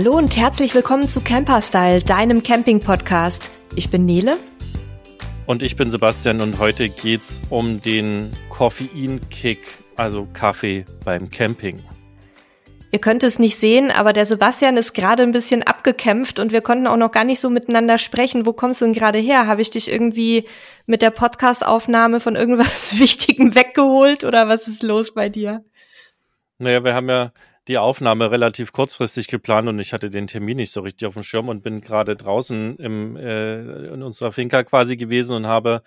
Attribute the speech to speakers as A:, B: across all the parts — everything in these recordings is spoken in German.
A: Hallo und herzlich willkommen zu Camperstyle, deinem Camping-Podcast. Ich bin Nele.
B: Und ich bin Sebastian und heute geht's um den Koffeinkick, also Kaffee beim Camping.
A: Ihr könnt es nicht sehen, aber der Sebastian ist gerade ein bisschen abgekämpft und wir konnten auch noch gar nicht so miteinander sprechen. Wo kommst du denn gerade her? Habe ich dich irgendwie mit der Podcast-Aufnahme von irgendwas Wichtigem weggeholt oder was ist los bei dir?
B: Naja, wir haben ja die Aufnahme relativ kurzfristig geplant und ich hatte den Termin nicht so richtig auf dem Schirm und bin gerade draußen im, äh, in unserer Finca quasi gewesen und habe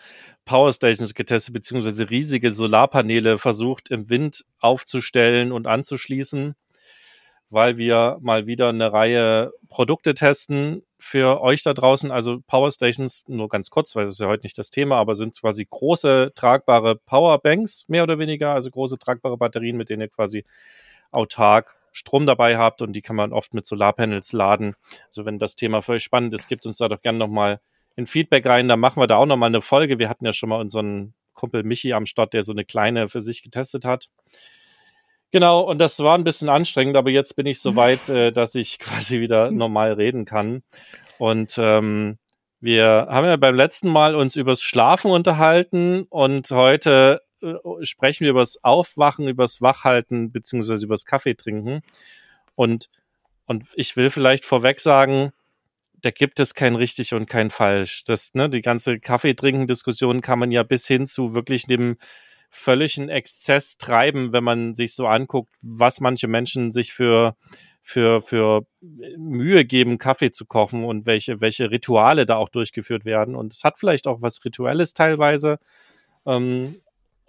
B: Powerstations getestet, beziehungsweise riesige Solarpaneele versucht im Wind aufzustellen und anzuschließen, weil wir mal wieder eine Reihe Produkte testen für euch da draußen. Also Powerstations, nur ganz kurz, weil das ist ja heute nicht das Thema, aber sind quasi große tragbare Powerbanks, mehr oder weniger, also große tragbare Batterien, mit denen ihr quasi autark Strom dabei habt und die kann man oft mit Solarpanels laden. Also wenn das Thema für euch spannend ist, gebt uns da doch gerne nochmal ein Feedback rein. Da machen wir da auch nochmal eine Folge. Wir hatten ja schon mal unseren Kumpel Michi am Start, der so eine kleine für sich getestet hat. Genau, und das war ein bisschen anstrengend, aber jetzt bin ich so weit, äh, dass ich quasi wieder normal reden kann. Und ähm, wir haben ja beim letzten Mal uns übers Schlafen unterhalten und heute äh, sprechen wir über das Aufwachen, über das Wachhalten, beziehungsweise über das Kaffee trinken. Und, und ich will vielleicht vorweg sagen, da gibt es kein richtig und kein falsch. Das, ne, die ganze Kaffeetrinken-Diskussion kann man ja bis hin zu wirklich dem völligen Exzess treiben, wenn man sich so anguckt, was manche Menschen sich für für, für Mühe geben, Kaffee zu kochen und welche, welche Rituale da auch durchgeführt werden. Und es hat vielleicht auch was Rituelles teilweise. Ähm,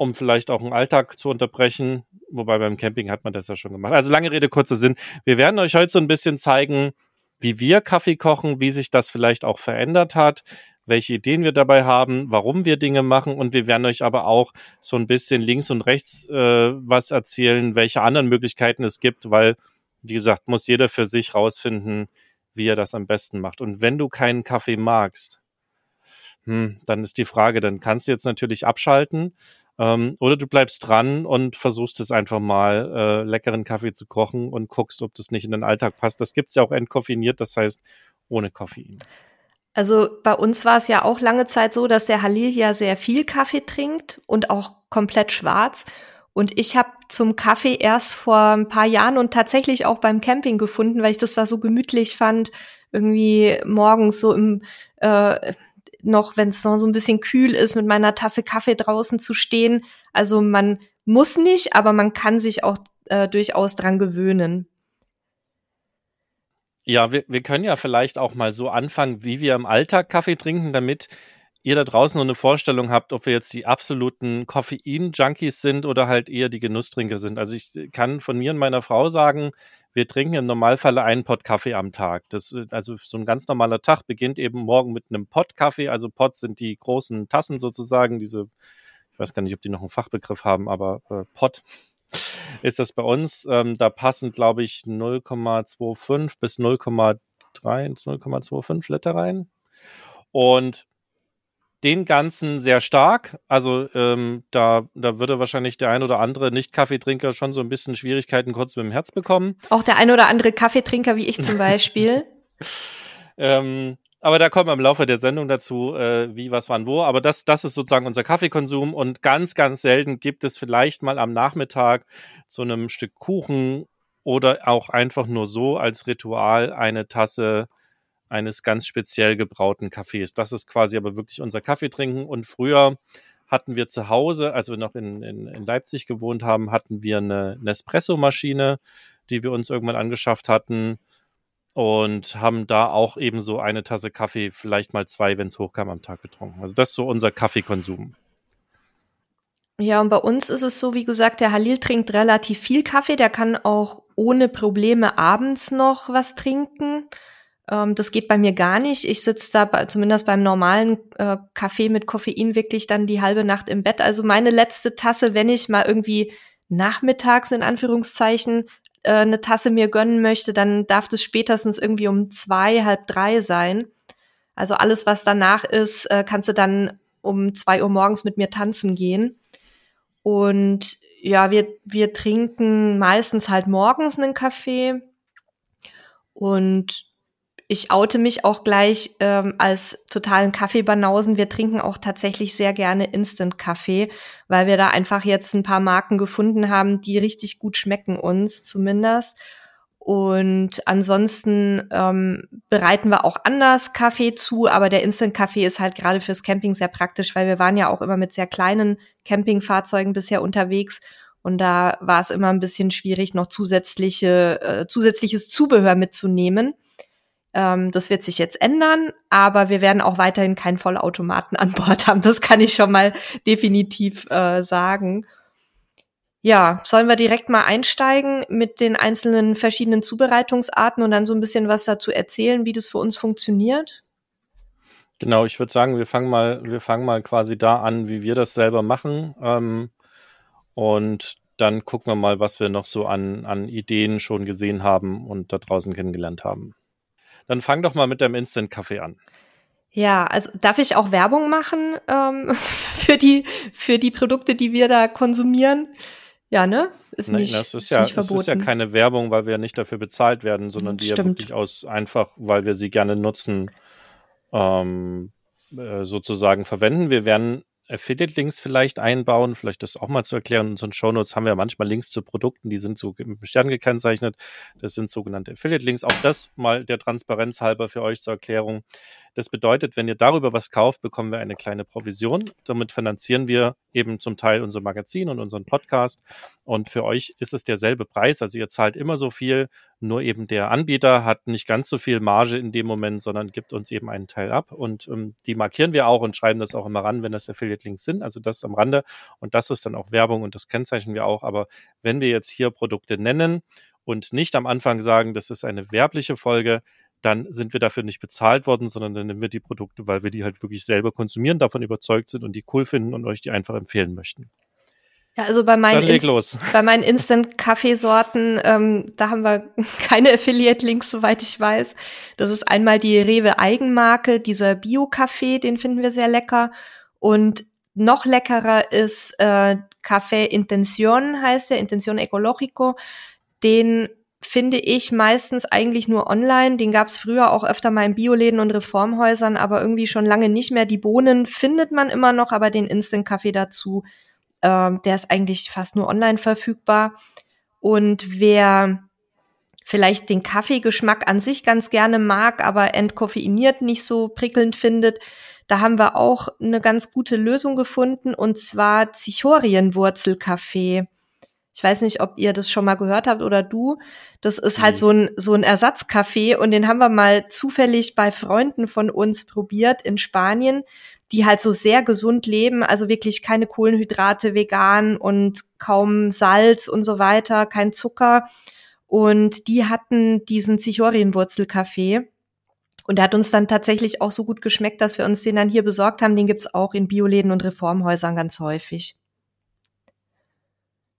B: um vielleicht auch einen Alltag zu unterbrechen. Wobei beim Camping hat man das ja schon gemacht. Also lange Rede, kurzer Sinn. Wir werden euch heute so ein bisschen zeigen, wie wir Kaffee kochen, wie sich das vielleicht auch verändert hat, welche Ideen wir dabei haben, warum wir Dinge machen und wir werden euch aber auch so ein bisschen links und rechts äh, was erzählen, welche anderen Möglichkeiten es gibt, weil, wie gesagt, muss jeder für sich rausfinden, wie er das am besten macht. Und wenn du keinen Kaffee magst, hm, dann ist die Frage, dann kannst du jetzt natürlich abschalten, ähm, oder du bleibst dran und versuchst es einfach mal, äh, leckeren Kaffee zu kochen und guckst, ob das nicht in den Alltag passt. Das gibt's ja auch entkoffeiniert, das heißt ohne Koffein.
A: Also bei uns war es ja auch lange Zeit so, dass der Halil ja sehr viel Kaffee trinkt und auch komplett schwarz. Und ich habe zum Kaffee erst vor ein paar Jahren und tatsächlich auch beim Camping gefunden, weil ich das da so gemütlich fand, irgendwie morgens so im äh, noch, wenn es noch so ein bisschen kühl ist, mit meiner Tasse Kaffee draußen zu stehen. Also man muss nicht, aber man kann sich auch äh, durchaus dran gewöhnen.
B: Ja, wir, wir können ja vielleicht auch mal so anfangen, wie wir im Alltag Kaffee trinken, damit ihr da draußen noch eine Vorstellung habt, ob wir jetzt die absoluten Koffein-Junkies sind oder halt eher die Genusstrinker sind. Also ich kann von mir und meiner Frau sagen, wir trinken im Normalfall einen Pott Kaffee am Tag. Das, also so ein ganz normaler Tag beginnt eben morgen mit einem Pott Kaffee. Also Pots sind die großen Tassen sozusagen, diese, ich weiß gar nicht, ob die noch einen Fachbegriff haben, aber äh, Pott ist das bei uns. Ähm, da passen, glaube ich, 0,25 bis 0,3, 0,25 Liter rein. Und den Ganzen sehr stark. Also ähm, da, da würde wahrscheinlich der ein oder andere Nicht-Kaffeetrinker schon so ein bisschen Schwierigkeiten kurz mit dem Herz bekommen.
A: Auch der ein oder andere Kaffeetrinker wie ich zum Beispiel.
B: ähm, aber da kommen wir im Laufe der Sendung dazu, äh, wie, was, wann, wo. Aber das, das ist sozusagen unser Kaffeekonsum und ganz, ganz selten gibt es vielleicht mal am Nachmittag zu einem Stück Kuchen oder auch einfach nur so als Ritual eine Tasse eines ganz speziell gebrauten Kaffees. Das ist quasi aber wirklich unser Kaffeetrinken. Und früher hatten wir zu Hause, als wir noch in, in, in Leipzig gewohnt haben, hatten wir eine Nespresso-Maschine, die wir uns irgendwann angeschafft hatten und haben da auch eben so eine Tasse Kaffee, vielleicht mal zwei, wenn es hochkam, am Tag getrunken. Also das ist so unser Kaffeekonsum.
A: Ja, und bei uns ist es so, wie gesagt, der Halil trinkt relativ viel Kaffee. Der kann auch ohne Probleme abends noch was trinken. Ähm, das geht bei mir gar nicht. Ich sitze da bei, zumindest beim normalen äh, Kaffee mit Koffein wirklich dann die halbe Nacht im Bett. Also meine letzte Tasse, wenn ich mal irgendwie nachmittags in Anführungszeichen äh, eine Tasse mir gönnen möchte, dann darf das spätestens irgendwie um zwei, halb drei sein. Also alles, was danach ist, äh, kannst du dann um zwei Uhr morgens mit mir tanzen gehen. Und ja, wir, wir trinken meistens halt morgens einen Kaffee Und ich oute mich auch gleich ähm, als totalen Kaffeebanausen. Wir trinken auch tatsächlich sehr gerne Instant-Kaffee, weil wir da einfach jetzt ein paar Marken gefunden haben, die richtig gut schmecken uns zumindest. Und ansonsten ähm, bereiten wir auch anders Kaffee zu, aber der Instant-Kaffee ist halt gerade fürs Camping sehr praktisch, weil wir waren ja auch immer mit sehr kleinen Campingfahrzeugen bisher unterwegs. Und da war es immer ein bisschen schwierig, noch zusätzliche, äh, zusätzliches Zubehör mitzunehmen. Ähm, das wird sich jetzt ändern, aber wir werden auch weiterhin keinen Vollautomaten an Bord haben. Das kann ich schon mal definitiv äh, sagen. Ja, sollen wir direkt mal einsteigen mit den einzelnen verschiedenen Zubereitungsarten und dann so ein bisschen was dazu erzählen, wie das für uns funktioniert?
B: Genau, ich würde sagen, wir fangen mal, wir fangen mal quasi da an, wie wir das selber machen. Ähm, und dann gucken wir mal, was wir noch so an, an Ideen schon gesehen haben und da draußen kennengelernt haben. Dann fang doch mal mit deinem Instant-Kaffee an.
A: Ja, also darf ich auch Werbung machen ähm, für, die, für die Produkte, die wir da konsumieren? Ja, ne?
B: Ist Nein, nicht, das ist, ist ja, nicht verboten. Das ist ja keine Werbung, weil wir nicht dafür bezahlt werden, sondern die Stimmt. ja wirklich aus einfach, weil wir sie gerne nutzen, ähm, äh, sozusagen verwenden. Wir werden Affiliate-Links vielleicht einbauen, vielleicht das auch mal zu erklären. In unseren Shownotes haben wir manchmal Links zu Produkten, die sind so im Stern gekennzeichnet. Das sind sogenannte Affiliate-Links. Auch das mal der Transparenz halber für euch zur Erklärung. Das bedeutet, wenn ihr darüber was kauft, bekommen wir eine kleine Provision. Damit finanzieren wir eben zum Teil unser Magazin und unseren Podcast. Und für euch ist es derselbe Preis. Also ihr zahlt immer so viel, nur eben der Anbieter hat nicht ganz so viel Marge in dem Moment, sondern gibt uns eben einen Teil ab. Und ähm, die markieren wir auch und schreiben das auch immer ran, wenn das Affiliate-Links sind. Also das am Rande. Und das ist dann auch Werbung und das kennzeichnen wir auch. Aber wenn wir jetzt hier Produkte nennen, und nicht am Anfang sagen, das ist eine werbliche Folge, dann sind wir dafür nicht bezahlt worden, sondern dann nehmen wir die Produkte, weil wir die halt wirklich selber konsumieren, davon überzeugt sind und die cool finden und euch die einfach empfehlen möchten.
A: Ja, also bei meinen, Inst bei meinen Instant-Kaffeesorten, ähm, da haben wir keine Affiliate-Links, soweit ich weiß. Das ist einmal die Rewe Eigenmarke, dieser Bio-Kaffee, den finden wir sehr lecker. Und noch leckerer ist äh, Café Intention, heißt der, Intention Ecologico. Den finde ich meistens eigentlich nur online. Den gab es früher auch öfter mal in Bioläden und Reformhäusern, aber irgendwie schon lange nicht mehr. Die Bohnen findet man immer noch, aber den Instant-Kaffee dazu, äh, der ist eigentlich fast nur online verfügbar. Und wer vielleicht den Kaffeegeschmack an sich ganz gerne mag, aber entkoffeiniert nicht so prickelnd findet, da haben wir auch eine ganz gute Lösung gefunden und zwar Zichorienwurzelkaffee. Ich weiß nicht, ob ihr das schon mal gehört habt oder du. Das ist halt so ein, so ein Ersatzkaffee und den haben wir mal zufällig bei Freunden von uns probiert in Spanien, die halt so sehr gesund leben, also wirklich keine Kohlenhydrate, vegan und kaum Salz und so weiter, kein Zucker. Und die hatten diesen Zichorienwurzelkaffee. Und der hat uns dann tatsächlich auch so gut geschmeckt, dass wir uns den dann hier besorgt haben. Den gibt's auch in Bioläden und Reformhäusern ganz häufig.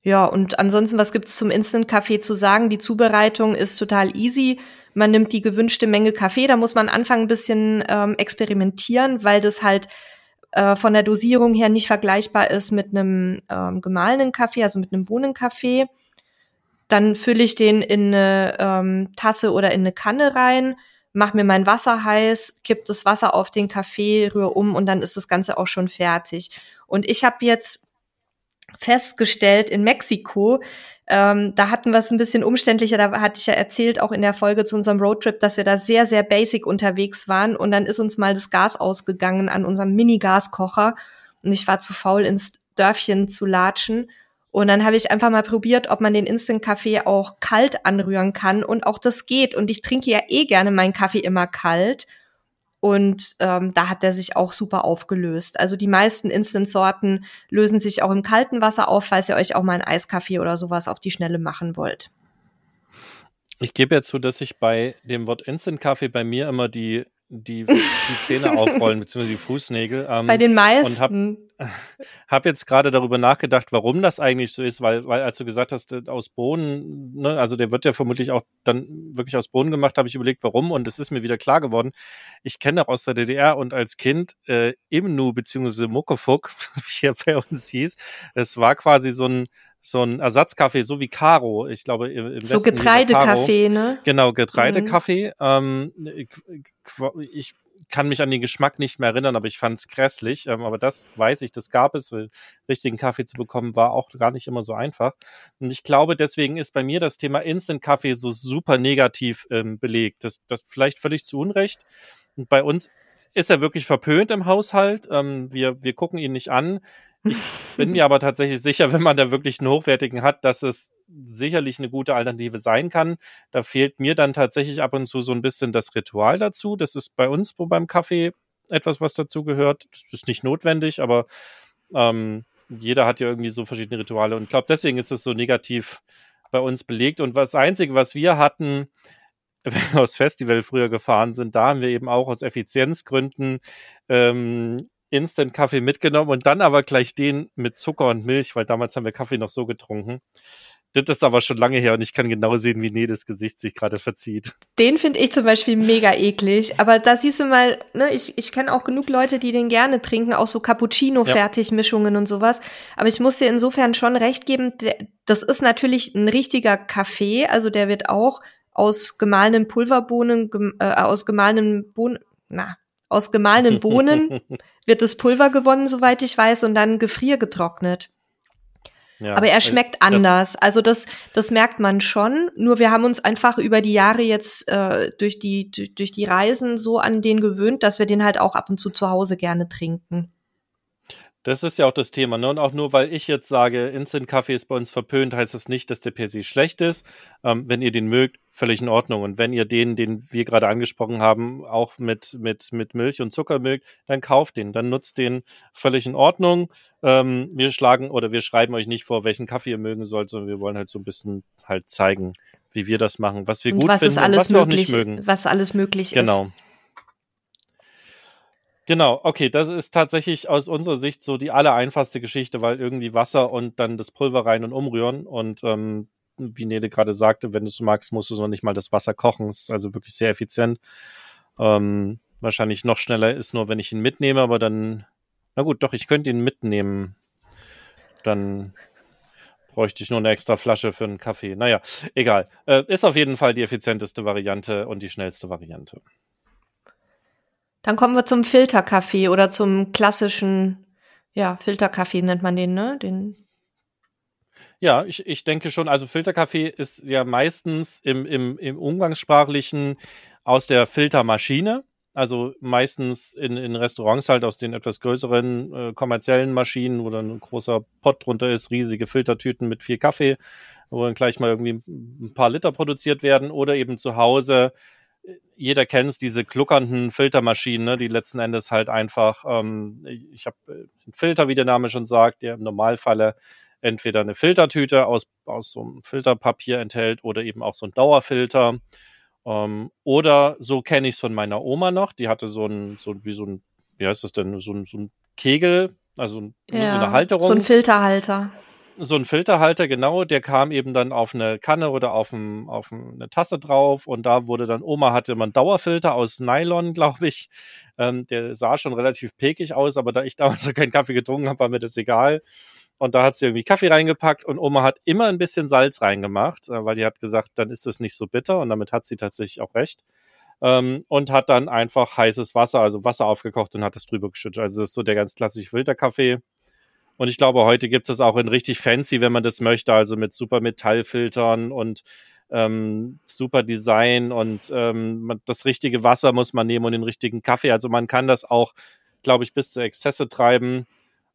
A: Ja, und ansonsten, was gibt's zum Instant-Kaffee zu sagen? Die Zubereitung ist total easy. Man nimmt die gewünschte Menge Kaffee, da muss man anfangen ein bisschen ähm, experimentieren, weil das halt äh, von der Dosierung her nicht vergleichbar ist mit einem ähm, gemahlenen Kaffee, also mit einem Bohnenkaffee. Dann fülle ich den in eine ähm, Tasse oder in eine Kanne rein, mache mir mein Wasser heiß, kipp das Wasser auf den Kaffee, rühre um und dann ist das Ganze auch schon fertig. Und ich habe jetzt festgestellt in Mexiko. Ähm, da hatten wir es ein bisschen umständlicher. Da hatte ich ja erzählt, auch in der Folge zu unserem Roadtrip, dass wir da sehr, sehr basic unterwegs waren. Und dann ist uns mal das Gas ausgegangen an unserem Mini-Gaskocher. Und ich war zu faul, ins Dörfchen zu latschen. Und dann habe ich einfach mal probiert, ob man den Instant-Kaffee auch kalt anrühren kann. Und auch das geht. Und ich trinke ja eh gerne meinen Kaffee immer kalt. Und ähm, da hat er sich auch super aufgelöst. Also die meisten Instant-Sorten lösen sich auch im kalten Wasser auf, falls ihr euch auch mal einen Eiskaffee oder sowas auf die Schnelle machen wollt.
B: Ich gebe ja zu, dass ich bei dem Wort Instant-Kaffee bei mir immer die die, die Zähne aufrollen, beziehungsweise die Fußnägel.
A: Ähm, Bei den meisten.
B: Und habe hab jetzt gerade darüber nachgedacht, warum das eigentlich so ist, weil, weil als du gesagt hast, äh, aus Bohnen, ne, also der wird ja vermutlich auch dann wirklich aus Bohnen gemacht, habe ich überlegt, warum und es ist mir wieder klar geworden. Ich kenne auch aus der DDR und als Kind äh, Imnu beziehungsweise Muckefuck, wie er bei uns hieß, es war quasi so ein so ein Ersatzkaffee, so wie Caro. Ich glaube, im Westen
A: So Getreidekaffee, ne?
B: Genau, Getreidekaffee. Mhm. Ähm, ich kann mich an den Geschmack nicht mehr erinnern, aber ich fand es grässlich. Ähm, aber das weiß ich, das gab es, weil richtigen Kaffee zu bekommen war auch gar nicht immer so einfach. Und ich glaube, deswegen ist bei mir das Thema Instant-Kaffee so super negativ ähm, belegt. Das, das vielleicht völlig zu Unrecht. Und bei uns ist er wirklich verpönt im Haushalt. Ähm, wir, wir gucken ihn nicht an. Ich bin mir aber tatsächlich sicher, wenn man da wirklich einen hochwertigen hat, dass es sicherlich eine gute Alternative sein kann. Da fehlt mir dann tatsächlich ab und zu so ein bisschen das Ritual dazu. Das ist bei uns beim Kaffee etwas, was dazu gehört. Das ist nicht notwendig, aber ähm, jeder hat ja irgendwie so verschiedene Rituale und ich glaube, deswegen ist es so negativ bei uns belegt. Und das Einzige, was wir hatten, wenn wir aufs Festival früher gefahren sind, da haben wir eben auch aus Effizienzgründen ähm, Instant-Kaffee mitgenommen und dann aber gleich den mit Zucker und Milch, weil damals haben wir Kaffee noch so getrunken. Das ist aber schon lange her und ich kann genau sehen, wie Nedes Gesicht sich gerade verzieht.
A: Den finde ich zum Beispiel mega eklig. Aber da siehst du mal, ne, ich, ich kenne auch genug Leute, die den gerne trinken, auch so Cappuccino-Fertigmischungen ja. und sowas. Aber ich muss dir insofern schon recht geben, das ist natürlich ein richtiger Kaffee. Also der wird auch aus gemahlenen Pulverbohnen, äh, aus gemahlenen Bohnen, na, aus gemahlenen Bohnen wird das Pulver gewonnen, soweit ich weiß, und dann gefriergetrocknet. Ja, Aber er schmeckt das, anders. Also das, das merkt man schon. Nur wir haben uns einfach über die Jahre jetzt äh, durch, die, durch die Reisen so an den gewöhnt, dass wir den halt auch ab und zu zu Hause gerne trinken.
B: Das ist ja auch das Thema. Ne? Und auch nur, weil ich jetzt sage, Instant-Kaffee ist bei uns verpönt, heißt das nicht, dass der per se schlecht ist. Ähm, wenn ihr den mögt, völlig in Ordnung. Und wenn ihr den, den wir gerade angesprochen haben, auch mit, mit, mit Milch und Zucker mögt, dann kauft den, dann nutzt den völlig in Ordnung. Ähm, wir schlagen oder wir schreiben euch nicht vor, welchen Kaffee ihr mögen sollt, sondern wir wollen halt so ein bisschen halt zeigen, wie wir das machen, was wir und gut was finden und was möglich, wir auch nicht mögen.
A: Was alles möglich
B: genau.
A: ist. Genau.
B: Genau, okay, das ist tatsächlich aus unserer Sicht so die allereinfachste Geschichte, weil irgendwie Wasser und dann das Pulver rein und umrühren und ähm, wie Nele gerade sagte, wenn du es magst, musst du noch nicht mal das Wasser kochen. Es ist also wirklich sehr effizient. Ähm, wahrscheinlich noch schneller ist nur, wenn ich ihn mitnehme, aber dann, na gut, doch, ich könnte ihn mitnehmen. Dann bräuchte ich nur eine extra Flasche für einen Kaffee. Naja, egal. Äh, ist auf jeden Fall die effizienteste Variante und die schnellste Variante.
A: Dann kommen wir zum Filterkaffee oder zum klassischen, ja, Filterkaffee nennt man den, ne? Den
B: ja, ich, ich denke schon, also Filterkaffee ist ja meistens im, im, im Umgangssprachlichen aus der Filtermaschine. Also meistens in, in Restaurants halt aus den etwas größeren äh, kommerziellen Maschinen, wo dann ein großer Pott drunter ist, riesige Filtertüten mit viel Kaffee, wo dann gleich mal irgendwie ein paar Liter produziert werden oder eben zu Hause jeder kennt es, diese gluckernden Filtermaschinen, ne, die letzten Endes halt einfach, ähm, ich habe einen Filter, wie der Name schon sagt, der im Normalfalle entweder eine Filtertüte aus, aus so einem Filterpapier enthält oder eben auch so ein Dauerfilter. Ähm, oder so kenne ich es von meiner Oma noch, die hatte so ein, so wie so ein, wie heißt das denn, so ein, so ein Kegel, also ja, so eine Halterung.
A: So ein Filterhalter
B: so ein Filterhalter, genau, der kam eben dann auf eine Kanne oder auf, ein, auf eine Tasse drauf und da wurde dann, Oma hatte man Dauerfilter aus Nylon, glaube ich. Ähm, der sah schon relativ pekig aus, aber da ich damals noch keinen Kaffee getrunken habe, war mir das egal. Und da hat sie irgendwie Kaffee reingepackt und Oma hat immer ein bisschen Salz reingemacht, äh, weil die hat gesagt, dann ist es nicht so bitter und damit hat sie tatsächlich auch recht. Ähm, und hat dann einfach heißes Wasser, also Wasser aufgekocht und hat es drüber geschüttet. Also das ist so der ganz klassische Filterkaffee. Und ich glaube, heute gibt es auch in richtig fancy, wenn man das möchte, also mit super Metallfiltern und ähm, super Design und ähm, das richtige Wasser muss man nehmen und den richtigen Kaffee. Also man kann das auch, glaube ich, bis zu Exzesse treiben.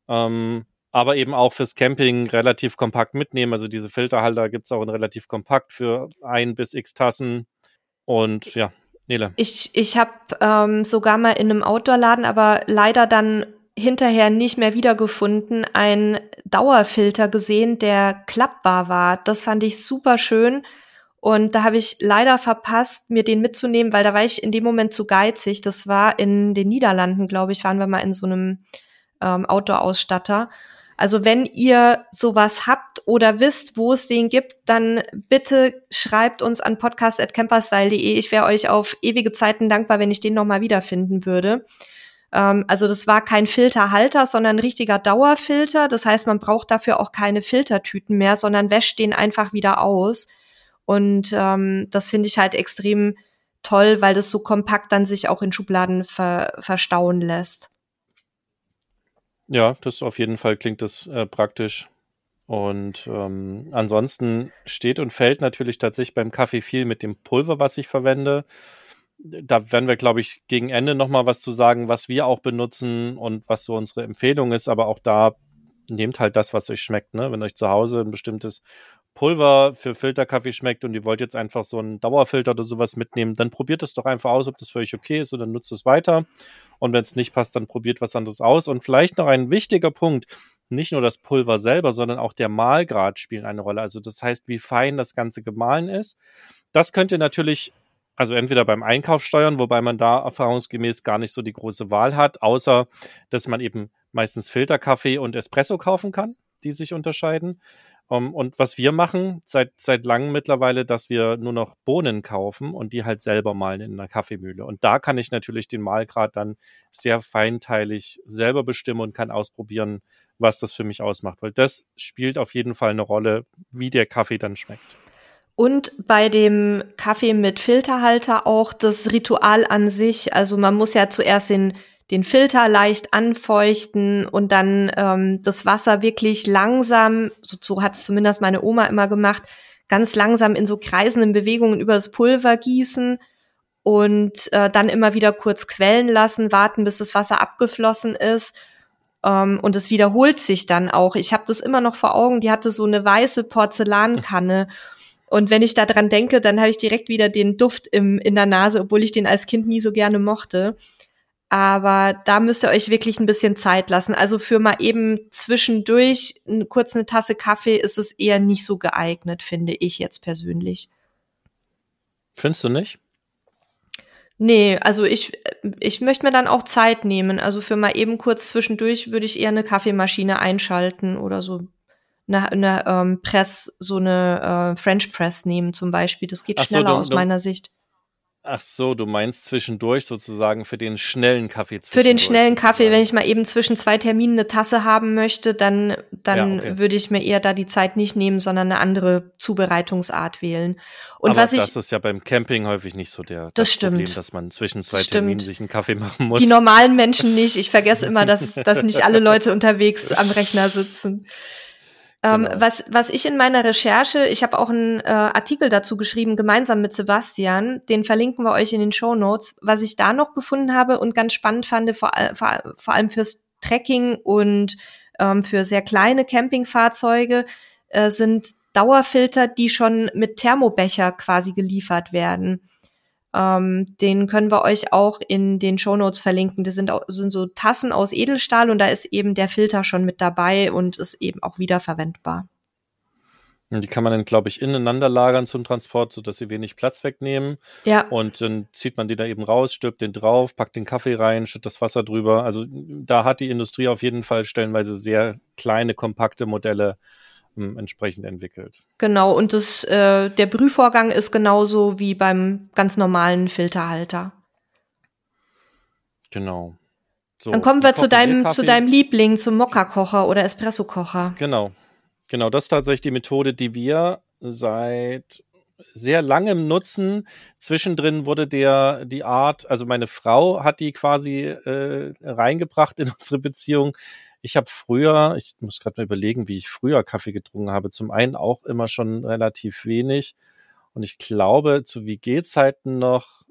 B: Ähm, aber eben auch fürs Camping relativ kompakt mitnehmen. Also diese Filterhalter gibt es auch in relativ kompakt für ein bis x Tassen. Und ja, Nele.
A: Ich, ich habe ähm, sogar mal in einem Outdoor-Laden, aber leider dann hinterher nicht mehr wiedergefunden, ein Dauerfilter gesehen, der klappbar war. Das fand ich super schön. Und da habe ich leider verpasst, mir den mitzunehmen, weil da war ich in dem Moment zu geizig. Das war in den Niederlanden, glaube ich, waren wir mal in so einem ähm, Outdoor-Ausstatter. Also wenn ihr sowas habt oder wisst, wo es den gibt, dann bitte schreibt uns an podcast.camperstyle.de. Ich wäre euch auf ewige Zeiten dankbar, wenn ich den nochmal wiederfinden würde also das war kein Filterhalter, sondern ein richtiger Dauerfilter. Das heißt, man braucht dafür auch keine Filtertüten mehr, sondern wäscht den einfach wieder aus. Und ähm, das finde ich halt extrem toll, weil das so kompakt dann sich auch in Schubladen ver verstauen lässt.
B: Ja, das auf jeden Fall klingt das äh, praktisch. Und ähm, ansonsten steht und fällt natürlich tatsächlich beim Kaffee viel mit dem Pulver, was ich verwende. Da werden wir, glaube ich, gegen Ende nochmal was zu sagen, was wir auch benutzen und was so unsere Empfehlung ist. Aber auch da nehmt halt das, was euch schmeckt. Ne? Wenn euch zu Hause ein bestimmtes Pulver für Filterkaffee schmeckt und ihr wollt jetzt einfach so einen Dauerfilter oder sowas mitnehmen, dann probiert es doch einfach aus, ob das für euch okay ist oder nutzt es weiter. Und wenn es nicht passt, dann probiert was anderes aus. Und vielleicht noch ein wichtiger Punkt, nicht nur das Pulver selber, sondern auch der Mahlgrad spielen eine Rolle. Also das heißt, wie fein das Ganze gemahlen ist. Das könnt ihr natürlich also entweder beim Einkauf steuern, wobei man da erfahrungsgemäß gar nicht so die große Wahl hat, außer dass man eben meistens Filterkaffee und Espresso kaufen kann, die sich unterscheiden. Um, und was wir machen seit, seit langem mittlerweile, dass wir nur noch Bohnen kaufen und die halt selber malen in einer Kaffeemühle. Und da kann ich natürlich den Mahlgrad dann sehr feinteilig selber bestimmen und kann ausprobieren, was das für mich ausmacht. Weil das spielt auf jeden Fall eine Rolle, wie der Kaffee dann schmeckt.
A: Und bei dem Kaffee mit Filterhalter auch das Ritual an sich. Also man muss ja zuerst den den Filter leicht anfeuchten und dann ähm, das Wasser wirklich langsam, so, so hat es zumindest meine Oma immer gemacht, ganz langsam in so kreisenden Bewegungen über das Pulver gießen und äh, dann immer wieder kurz quellen lassen, warten, bis das Wasser abgeflossen ist. Ähm, und es wiederholt sich dann auch. Ich habe das immer noch vor Augen, die hatte so eine weiße Porzellankanne. Und wenn ich da dran denke, dann habe ich direkt wieder den Duft im, in der Nase, obwohl ich den als Kind nie so gerne mochte. Aber da müsst ihr euch wirklich ein bisschen Zeit lassen. Also für mal eben zwischendurch kurz eine Tasse Kaffee ist es eher nicht so geeignet, finde ich jetzt persönlich.
B: Findest du nicht?
A: Nee, also ich, ich möchte mir dann auch Zeit nehmen. Also für mal eben kurz zwischendurch würde ich eher eine Kaffeemaschine einschalten oder so eine, eine ähm, Press, so eine äh, French Press nehmen zum Beispiel. Das geht Ach schneller so, du, aus meiner Sicht.
B: Ach so, du meinst zwischendurch sozusagen für den schnellen Kaffee.
A: Für den schnellen Kaffee, wenn ich mal eben zwischen zwei Terminen eine Tasse haben möchte, dann, dann ja, okay. würde ich mir eher da die Zeit nicht nehmen, sondern eine andere Zubereitungsart wählen.
B: Und Aber was ich, das ist ja beim Camping häufig nicht so der
A: das, das Problem,
B: dass man zwischen zwei Terminen sich einen Kaffee machen muss.
A: Die normalen Menschen nicht. Ich vergesse immer, dass, dass nicht alle Leute unterwegs am Rechner sitzen. Ähm, genau. was, was ich in meiner Recherche, ich habe auch einen äh, Artikel dazu geschrieben, gemeinsam mit Sebastian, den verlinken wir euch in den Show Notes. Was ich da noch gefunden habe und ganz spannend fand, vor, vor, vor allem fürs Trekking und ähm, für sehr kleine Campingfahrzeuge, äh, sind Dauerfilter, die schon mit Thermobecher quasi geliefert werden. Ähm, den können wir euch auch in den Shownotes verlinken. Das sind, sind so Tassen aus Edelstahl und da ist eben der Filter schon mit dabei und ist eben auch wiederverwendbar.
B: Die kann man dann, glaube ich, ineinander lagern zum Transport, sodass sie wenig Platz wegnehmen.
A: Ja.
B: Und dann zieht man die da eben raus, stirbt den drauf, packt den Kaffee rein, schüttet das Wasser drüber. Also da hat die Industrie auf jeden Fall stellenweise sehr kleine, kompakte Modelle entsprechend entwickelt.
A: Genau, und das, äh, der Brühvorgang ist genauso wie beim ganz normalen Filterhalter.
B: Genau.
A: So, Dann kommen wir zu deinem, zu deinem Liebling, zum Mokka-Kocher oder Espresso-Kocher.
B: Genau. Genau, das ist tatsächlich die Methode, die wir seit sehr langem nutzen. Zwischendrin wurde der die Art, also meine Frau hat die quasi äh, reingebracht in unsere Beziehung. Ich habe früher, ich muss gerade mal überlegen, wie ich früher Kaffee getrunken habe. Zum einen auch immer schon relativ wenig. Und ich glaube, zu WG-Zeiten noch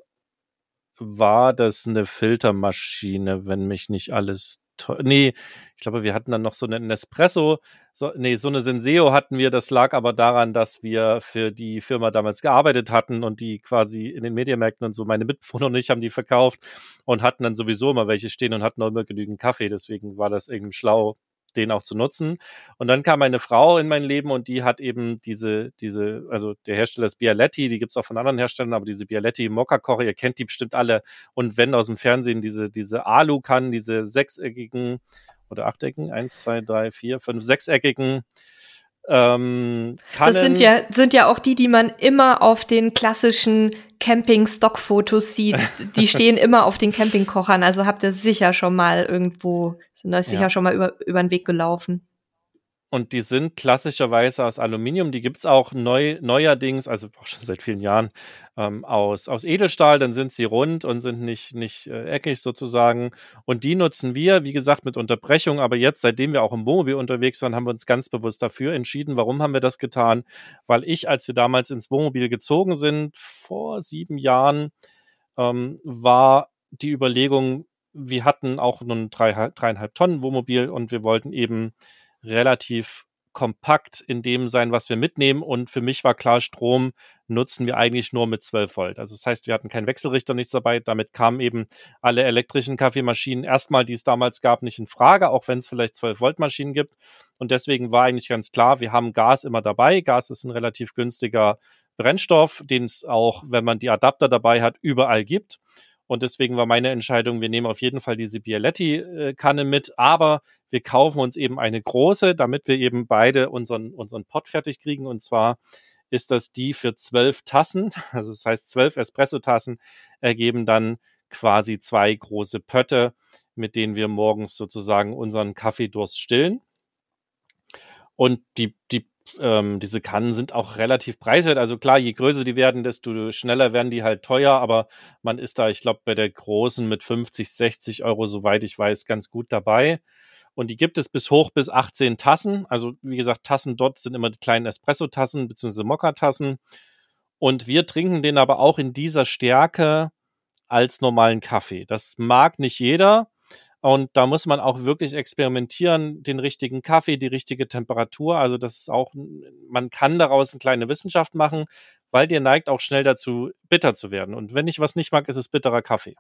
B: war das eine Filtermaschine, wenn mich nicht alles nee, ich glaube, wir hatten dann noch so einen Nespresso, so, nee, so eine Senseo hatten wir. Das lag aber daran, dass wir für die Firma damals gearbeitet hatten und die quasi in den Medienmärkten und so, meine Mitbewohner und ich haben die verkauft und hatten dann sowieso immer welche stehen und hatten auch immer genügend Kaffee. Deswegen war das irgendwie schlau, den auch zu nutzen. Und dann kam eine Frau in mein Leben und die hat eben diese, diese, also der Hersteller ist Bialetti, die gibt's auch von anderen Herstellern, aber diese Bialetti Mokka-Kocher, ihr kennt die bestimmt alle. Und wenn aus dem Fernsehen diese, diese Alu-Kannen, diese sechseckigen oder achteckigen, eins, zwei, drei, vier, fünf, sechseckigen ähm,
A: Kannen. Das sind ja, sind ja auch die, die man immer auf den klassischen Camping-Stock-Fotos sieht, die stehen immer auf den Campingkochern. Also habt ihr sicher schon mal irgendwo, sind euch sicher ja. schon mal über, über den Weg gelaufen.
B: Und die sind klassischerweise aus Aluminium. Die gibt's auch neu, neuerdings, also auch schon seit vielen Jahren, ähm, aus, aus Edelstahl. Dann sind sie rund und sind nicht, nicht äh, eckig sozusagen. Und die nutzen wir, wie gesagt, mit Unterbrechung. Aber jetzt, seitdem wir auch im Wohnmobil unterwegs waren, haben wir uns ganz bewusst dafür entschieden. Warum haben wir das getan? Weil ich, als wir damals ins Wohnmobil gezogen sind, vor sieben Jahren, ähm, war die Überlegung, wir hatten auch nur ein drei, dreieinhalb Tonnen Wohnmobil und wir wollten eben relativ kompakt in dem sein, was wir mitnehmen. Und für mich war klar, Strom nutzen wir eigentlich nur mit 12 Volt. Also das heißt, wir hatten keinen Wechselrichter, nichts dabei. Damit kamen eben alle elektrischen Kaffeemaschinen erstmal, die es damals gab, nicht in Frage, auch wenn es vielleicht 12 Volt Maschinen gibt. Und deswegen war eigentlich ganz klar, wir haben Gas immer dabei. Gas ist ein relativ günstiger Brennstoff, den es auch, wenn man die Adapter dabei hat, überall gibt. Und deswegen war meine Entscheidung, wir nehmen auf jeden Fall diese Bialetti-Kanne mit, aber wir kaufen uns eben eine große, damit wir eben beide unseren, unseren Pot fertig kriegen. Und zwar ist das die für zwölf Tassen. Also das heißt, zwölf Espresso-Tassen ergeben dann quasi zwei große Pötte, mit denen wir morgens sozusagen unseren Kaffeedurst stillen. Und die, die ähm, diese Kannen sind auch relativ preiswert. Also klar, je größer die werden, desto schneller werden die halt teuer, aber man ist da, ich glaube, bei der großen mit 50, 60 Euro, soweit ich weiß, ganz gut dabei. Und die gibt es bis hoch bis 18 Tassen. Also wie gesagt, Tassen dort sind immer die kleinen Espresso-Tassen bzw. Mokka-Tassen. Und wir trinken den aber auch in dieser Stärke als normalen Kaffee. Das mag nicht jeder. Und da muss man auch wirklich experimentieren, den richtigen Kaffee, die richtige Temperatur. Also das ist auch, man kann daraus eine kleine Wissenschaft machen, weil dir neigt auch schnell dazu, bitter zu werden. Und wenn ich was nicht mag, ist es bitterer Kaffee.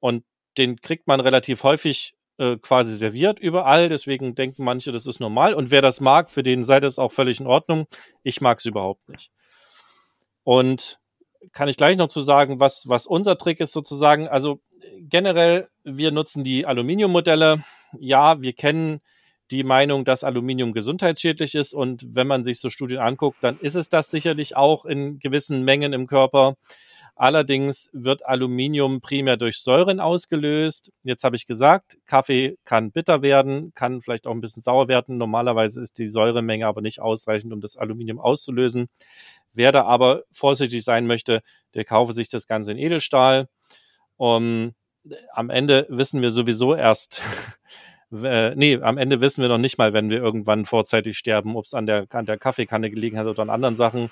B: Und den kriegt man relativ häufig äh, quasi serviert überall. Deswegen denken manche, das ist normal. Und wer das mag, für den sei das auch völlig in Ordnung. Ich mag es überhaupt nicht. Und kann ich gleich noch zu sagen, was, was unser Trick ist sozusagen. Also generell, wir nutzen die Aluminiummodelle. Ja, wir kennen die Meinung, dass Aluminium gesundheitsschädlich ist. Und wenn man sich so Studien anguckt, dann ist es das sicherlich auch in gewissen Mengen im Körper. Allerdings wird Aluminium primär durch Säuren ausgelöst. Jetzt habe ich gesagt, Kaffee kann bitter werden, kann vielleicht auch ein bisschen sauer werden. Normalerweise ist die Säuremenge aber nicht ausreichend, um das Aluminium auszulösen. Wer da aber vorsichtig sein möchte, der kaufe sich das Ganze in Edelstahl. Um, am Ende wissen wir sowieso erst, äh, nee, am Ende wissen wir noch nicht mal, wenn wir irgendwann vorzeitig sterben, ob es an der, an der Kaffeekanne gelegen hat oder an anderen Sachen.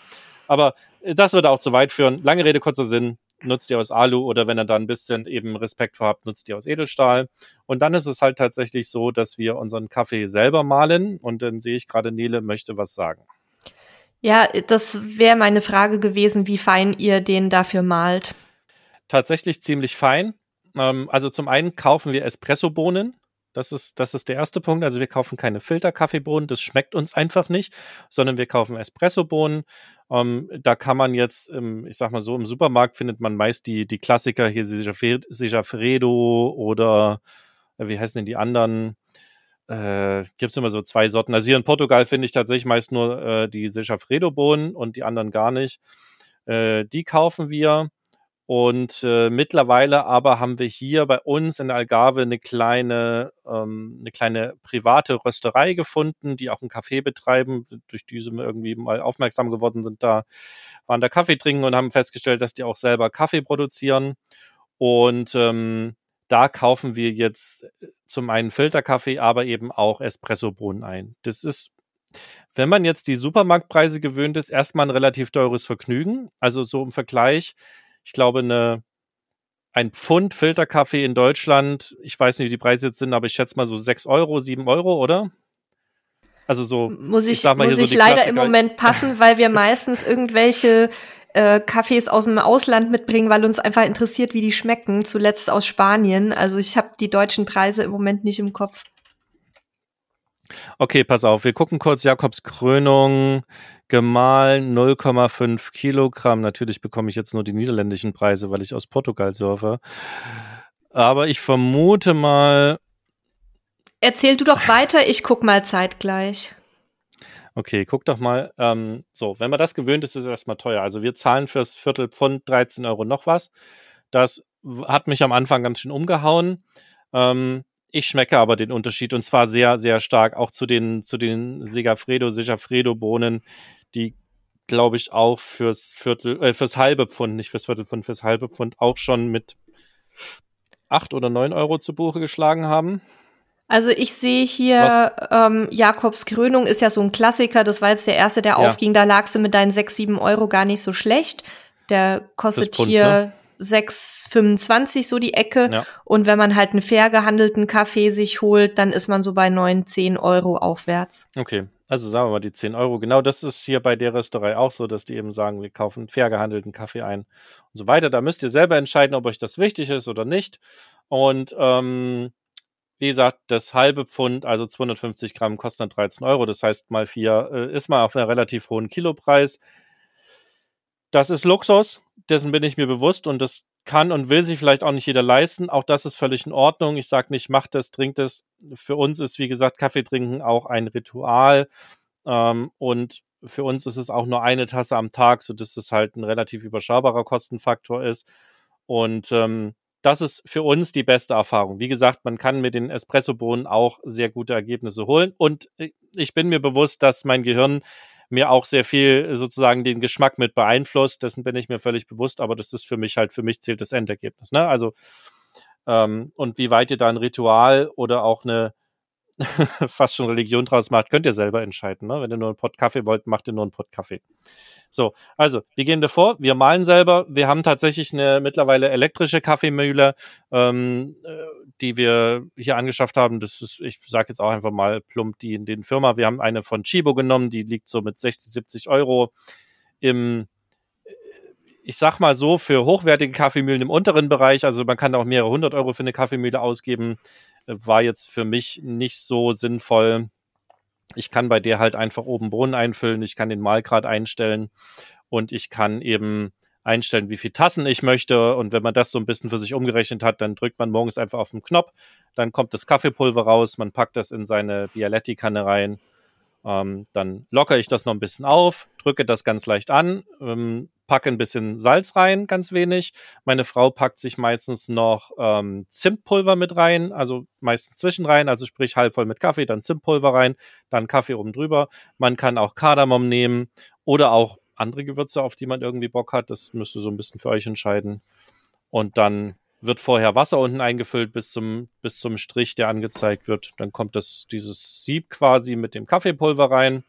B: Aber äh, das würde auch zu weit führen. Lange Rede, kurzer Sinn. Nutzt ihr aus Alu oder wenn ihr da ein bisschen eben Respekt vor habt, nutzt ihr aus Edelstahl. Und dann ist es halt tatsächlich so, dass wir unseren Kaffee selber mahlen. Und dann sehe ich gerade, Nele möchte was sagen.
A: Ja, das wäre meine Frage gewesen, wie fein ihr den dafür malt.
B: Tatsächlich ziemlich fein. Ähm, also zum einen kaufen wir Espressobohnen. Das ist, das ist der erste Punkt. Also wir kaufen keine Filterkaffeebohnen, das schmeckt uns einfach nicht, sondern wir kaufen Espressobohnen. Ähm, da kann man jetzt, ähm, ich sag mal so, im Supermarkt findet man meist die, die Klassiker hier, Sigafredo oder äh, wie heißen denn die anderen? Äh, Gibt es immer so zwei Sorten. Also hier in Portugal finde ich tatsächlich meist nur äh, die Sigafredo-Bohnen und die anderen gar nicht. Äh, die kaufen wir. Und äh, mittlerweile aber haben wir hier bei uns in Algarve eine kleine, ähm, eine kleine private Rösterei gefunden, die auch einen Kaffee betreiben, durch die wir irgendwie mal aufmerksam geworden sind, da waren da Kaffee trinken und haben festgestellt, dass die auch selber Kaffee produzieren. Und ähm, da kaufen wir jetzt äh, zum einen Filterkaffee, aber eben auch Espressobohnen ein. Das ist wenn man jetzt die Supermarktpreise gewöhnt ist, erstmal ein relativ teures Vergnügen. Also so im Vergleich ich glaube, eine, ein Pfund Filterkaffee in Deutschland, ich weiß nicht, wie die Preise jetzt sind, aber ich schätze mal so 6 Euro, 7 Euro, oder?
A: Also so. Muss ich, ich muss ich so leider Klassiker. im Moment passen, weil wir meistens irgendwelche äh, Kaffees aus dem Ausland mitbringen, weil uns einfach interessiert, wie die schmecken. Zuletzt aus Spanien. Also ich habe die deutschen Preise im Moment nicht im Kopf.
B: Okay, pass auf, wir gucken kurz Jakobs Krönung gemahlen 0,5 Kilogramm. Natürlich bekomme ich jetzt nur die niederländischen Preise, weil ich aus Portugal surfe. Aber ich vermute mal.
A: Erzähl du doch weiter, ich guck mal zeitgleich.
B: Okay, guck doch mal. Ähm, so, wenn man das gewöhnt ist, ist es erstmal teuer. Also wir zahlen fürs Viertelpfund 13 Euro noch was. Das hat mich am Anfang ganz schön umgehauen. Ähm, ich schmecke aber den Unterschied und zwar sehr, sehr stark. Auch zu den, zu den Segafredo, Segafredo-Bohnen, die glaube ich auch fürs Viertel, äh, fürs halbe Pfund, nicht fürs Viertelpfund, fürs halbe Pfund auch schon mit acht oder neun Euro zu Buche geschlagen haben.
A: Also ich sehe hier, ähm, Jakobs Krönung ist ja so ein Klassiker, das war jetzt der erste, der ja. aufging, da lagst du mit deinen sechs, sieben Euro gar nicht so schlecht. Der kostet Pfund, hier ne? 6,25 so die Ecke. Ja. Und wenn man halt einen fair gehandelten Kaffee sich holt, dann ist man so bei 9, 10 Euro aufwärts.
B: Okay, also sagen wir mal die 10 Euro. Genau das ist hier bei der Rösterei auch so, dass die eben sagen, wir kaufen fair gehandelten Kaffee ein und so weiter. Da müsst ihr selber entscheiden, ob euch das wichtig ist oder nicht. Und ähm, wie gesagt, das halbe Pfund, also 250 Gramm, kostet dann 13 Euro. Das heißt, mal vier äh, ist mal auf einem relativ hohen Kilopreis. Das ist Luxus, dessen bin ich mir bewusst und das kann und will sich vielleicht auch nicht jeder leisten. Auch das ist völlig in Ordnung. Ich sage nicht, macht das, trinkt es. Für uns ist, wie gesagt, Kaffee trinken auch ein Ritual. Ähm, und für uns ist es auch nur eine Tasse am Tag, so dass es halt ein relativ überschaubarer Kostenfaktor ist. Und ähm, das ist für uns die beste Erfahrung. Wie gesagt, man kann mit den Espressobohnen auch sehr gute Ergebnisse holen. Und ich bin mir bewusst, dass mein Gehirn mir auch sehr viel sozusagen den Geschmack mit beeinflusst. Dessen bin ich mir völlig bewusst, aber das ist für mich halt, für mich zählt das Endergebnis. Ne? Also, ähm, und wie weit ihr da ein Ritual oder auch eine fast schon Religion draus macht, könnt ihr selber entscheiden. Ne? Wenn ihr nur einen Pott Kaffee wollt, macht ihr nur einen Pott Kaffee. So, also, wie gehen wir vor? Wir malen selber. Wir haben tatsächlich eine mittlerweile elektrische Kaffeemühle, ähm, äh, die wir hier angeschafft haben. Das ist, ich sage jetzt auch einfach mal plump die in den Firma. Wir haben eine von Chibo genommen, die liegt so mit 60, 70 Euro im ich sag mal so, für hochwertige Kaffeemühlen im unteren Bereich, also man kann auch mehrere hundert Euro für eine Kaffeemühle ausgeben, äh, war jetzt für mich nicht so sinnvoll. Ich kann bei der halt einfach oben Bohnen einfüllen, ich kann den Mahlgrad einstellen und ich kann eben einstellen, wie viel Tassen ich möchte. Und wenn man das so ein bisschen für sich umgerechnet hat, dann drückt man morgens einfach auf den Knopf, dann kommt das Kaffeepulver raus, man packt das in seine Bialetti-Kanne rein. Ähm, dann lockere ich das noch ein bisschen auf, drücke das ganz leicht an, ähm, packe ein bisschen Salz rein, ganz wenig. Meine Frau packt sich meistens noch ähm, Zimtpulver mit rein, also meistens zwischen rein, also sprich halb voll mit Kaffee, dann Zimtpulver rein, dann Kaffee oben drüber. Man kann auch Kardamom nehmen oder auch andere Gewürze, auf die man irgendwie Bock hat. Das müsst ihr so ein bisschen für euch entscheiden. Und dann wird vorher Wasser unten eingefüllt bis zum, bis zum Strich, der angezeigt wird. Dann kommt das, dieses Sieb quasi mit dem Kaffeepulver rein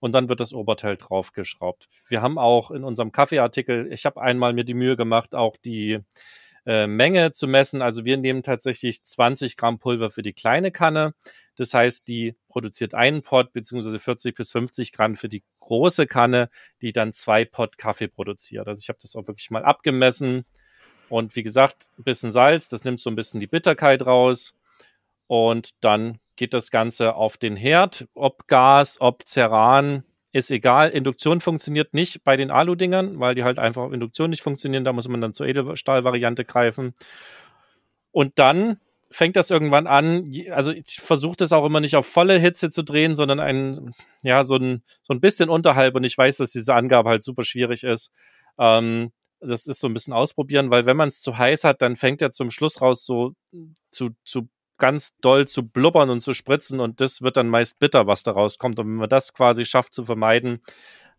B: und dann wird das Oberteil draufgeschraubt. Wir haben auch in unserem Kaffeeartikel, ich habe einmal mir die Mühe gemacht, auch die äh, Menge zu messen. Also wir nehmen tatsächlich 20 Gramm Pulver für die kleine Kanne. Das heißt, die produziert einen Pot beziehungsweise 40 bis 50 Gramm für die große Kanne, die dann zwei Pot Kaffee produziert. Also ich habe das auch wirklich mal abgemessen. Und wie gesagt, ein bisschen Salz, das nimmt so ein bisschen die Bitterkeit raus. Und dann geht das Ganze auf den Herd. Ob Gas, ob Ceran, ist egal. Induktion funktioniert nicht bei den Alu-Dingern, weil die halt einfach auf Induktion nicht funktionieren. Da muss man dann zur Edelstahl-Variante greifen. Und dann fängt das irgendwann an, also ich versuche das auch immer nicht auf volle Hitze zu drehen, sondern ein, ja, so ein, so ein bisschen unterhalb und ich weiß, dass diese Angabe halt super schwierig ist. Ähm, das ist so ein bisschen ausprobieren, weil wenn man es zu heiß hat, dann fängt er zum Schluss raus so zu, zu ganz doll zu blubbern und zu spritzen und das wird dann meist bitter, was daraus kommt. Und wenn man das quasi schafft zu vermeiden,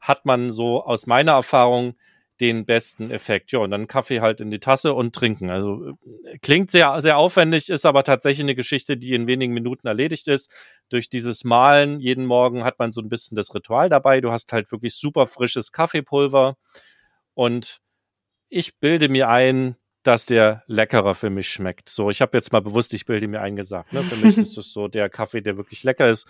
B: hat man so aus meiner Erfahrung den besten Effekt. Ja, und dann Kaffee halt in die Tasse und trinken. Also äh, klingt sehr, sehr aufwendig, ist aber tatsächlich eine Geschichte, die in wenigen Minuten erledigt ist. Durch dieses Malen jeden Morgen hat man so ein bisschen das Ritual dabei. Du hast halt wirklich super frisches Kaffeepulver und ich bilde mir ein, dass der leckerer für mich schmeckt. So, ich habe jetzt mal bewusst, ich bilde mir eingesagt. Ne? Für mich ist das so der Kaffee, der wirklich lecker ist.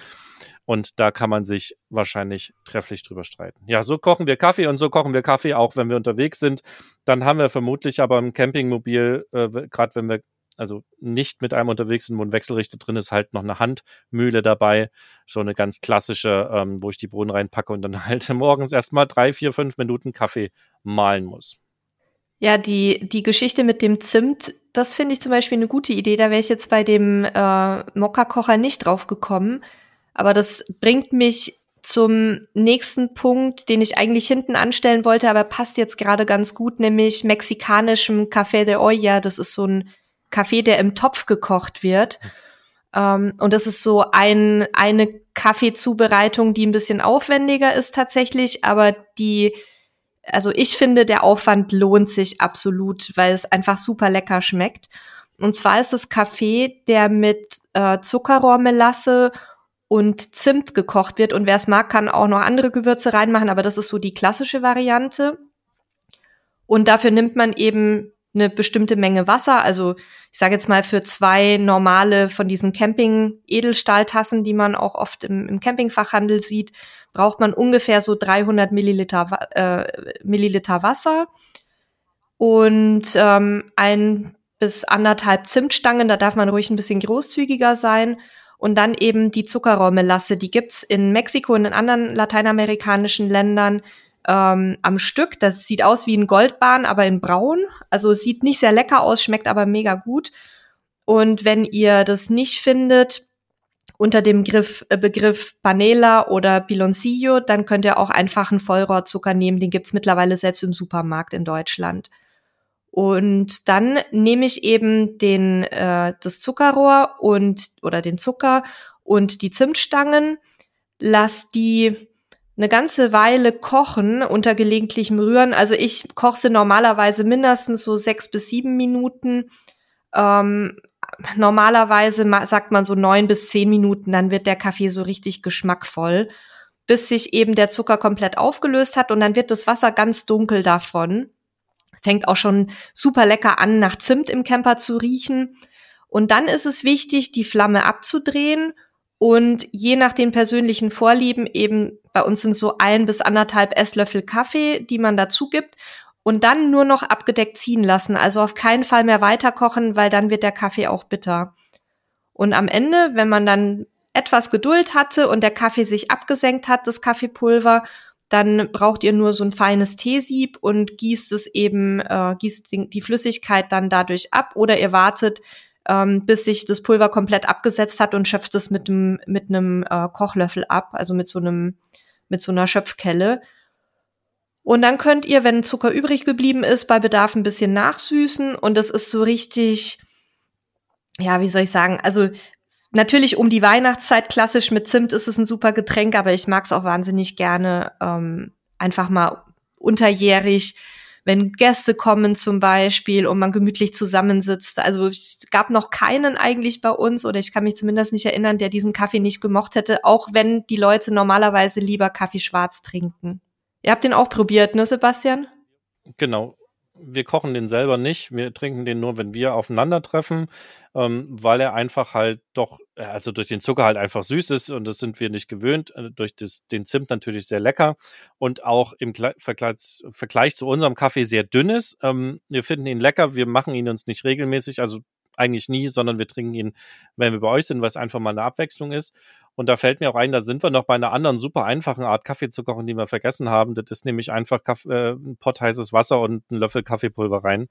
B: Und da kann man sich wahrscheinlich trefflich drüber streiten. Ja, so kochen wir Kaffee und so kochen wir Kaffee auch, wenn wir unterwegs sind. Dann haben wir vermutlich aber im Campingmobil, äh, gerade wenn wir also nicht mit einem unterwegs sind, wo ein Wechselrichter drin ist, halt noch eine Handmühle dabei. So eine ganz klassische, ähm, wo ich die Bohnen reinpacke und dann halt morgens erstmal drei, vier, fünf Minuten Kaffee mahlen muss.
A: Ja, die, die Geschichte mit dem Zimt, das finde ich zum Beispiel eine gute Idee. Da wäre ich jetzt bei dem äh, Mokka-Kocher nicht drauf gekommen. Aber das bringt mich zum nächsten Punkt, den ich eigentlich hinten anstellen wollte, aber passt jetzt gerade ganz gut, nämlich mexikanischem Café de Olla. Das ist so ein Kaffee, der im Topf gekocht wird. Ähm, und das ist so ein, eine Kaffeezubereitung, die ein bisschen aufwendiger ist tatsächlich, aber die, also ich finde, der Aufwand lohnt sich absolut, weil es einfach super lecker schmeckt. Und zwar ist es Kaffee, der mit äh, Zuckerrohrmelasse und Zimt gekocht wird. Und wer es mag, kann auch noch andere Gewürze reinmachen, aber das ist so die klassische Variante. Und dafür nimmt man eben eine bestimmte Menge Wasser. Also ich sage jetzt mal für zwei normale von diesen Camping-Edelstahltassen, die man auch oft im, im Campingfachhandel sieht, braucht man ungefähr so 300 Milliliter, äh, Milliliter Wasser und ähm, ein bis anderthalb Zimtstangen. Da darf man ruhig ein bisschen großzügiger sein. Und dann eben die Zuckerrohrmelasse. Die gibt's in Mexiko und in anderen lateinamerikanischen Ländern ähm, am Stück. Das sieht aus wie ein Goldbahn, aber in braun. Also sieht nicht sehr lecker aus, schmeckt aber mega gut. Und wenn ihr das nicht findet, unter dem Griff, äh, Begriff Panela oder Piloncillo, dann könnt ihr auch einfach einen Vollrohrzucker nehmen. Den gibt's mittlerweile selbst im Supermarkt in Deutschland. Und dann nehme ich eben den, äh, das Zuckerrohr und oder den Zucker und die Zimtstangen, lass die eine ganze Weile kochen unter gelegentlichem Rühren. Also ich koche sie normalerweise mindestens so sechs bis sieben Minuten. Ähm, normalerweise sagt man so neun bis zehn Minuten, dann wird der Kaffee so richtig geschmackvoll, bis sich eben der Zucker komplett aufgelöst hat und dann wird das Wasser ganz dunkel davon. Fängt auch schon super lecker an, nach Zimt im Camper zu riechen. Und dann ist es wichtig, die Flamme abzudrehen und je nach den persönlichen Vorlieben eben, bei uns sind so ein bis anderthalb Esslöffel Kaffee, die man dazu gibt und dann nur noch abgedeckt ziehen lassen. Also auf keinen Fall mehr weiterkochen, weil dann wird der Kaffee auch bitter. Und am Ende, wenn man dann etwas Geduld hatte und der Kaffee sich abgesenkt hat, das Kaffeepulver, dann braucht ihr nur so ein feines Teesieb und gießt es eben, äh, gießt die, Flüssigkeit dann dadurch ab oder ihr wartet, ähm, bis sich das Pulver komplett abgesetzt hat und schöpft es mit einem mit einem äh, Kochlöffel ab, also mit so einem mit so einer Schöpfkelle. Und dann könnt ihr, wenn Zucker übrig geblieben ist, bei Bedarf ein bisschen nachsüßen und das ist so richtig, ja, wie soll ich sagen, also natürlich um die Weihnachtszeit klassisch mit Zimt ist es ein super Getränk, aber ich mag es auch wahnsinnig gerne ähm, einfach mal unterjährig wenn Gäste kommen zum Beispiel und man gemütlich zusammensitzt. Also es gab noch keinen eigentlich bei uns oder ich kann mich zumindest nicht erinnern, der diesen Kaffee nicht gemocht hätte, auch wenn die Leute normalerweise lieber Kaffee schwarz trinken. Ihr habt den auch probiert, ne, Sebastian?
B: Genau wir kochen den selber nicht. Wir trinken den nur, wenn wir aufeinandertreffen, ähm, weil er einfach halt doch, äh, also durch den Zucker halt einfach süß ist und das sind wir nicht gewöhnt. Äh, durch das, den Zimt natürlich sehr lecker und auch im Vergleich, Vergleich zu unserem Kaffee sehr dünn ist. Ähm, wir finden ihn lecker, wir machen ihn uns nicht regelmäßig, also eigentlich nie, sondern wir trinken ihn, wenn wir bei euch sind, weil es einfach mal eine Abwechslung ist. Und da fällt mir auch ein, da sind wir noch bei einer anderen super einfachen Art Kaffee zu kochen, die wir vergessen haben. Das ist nämlich einfach Kaff äh, ein Pott heißes Wasser und einen Löffel Kaffeepulver rein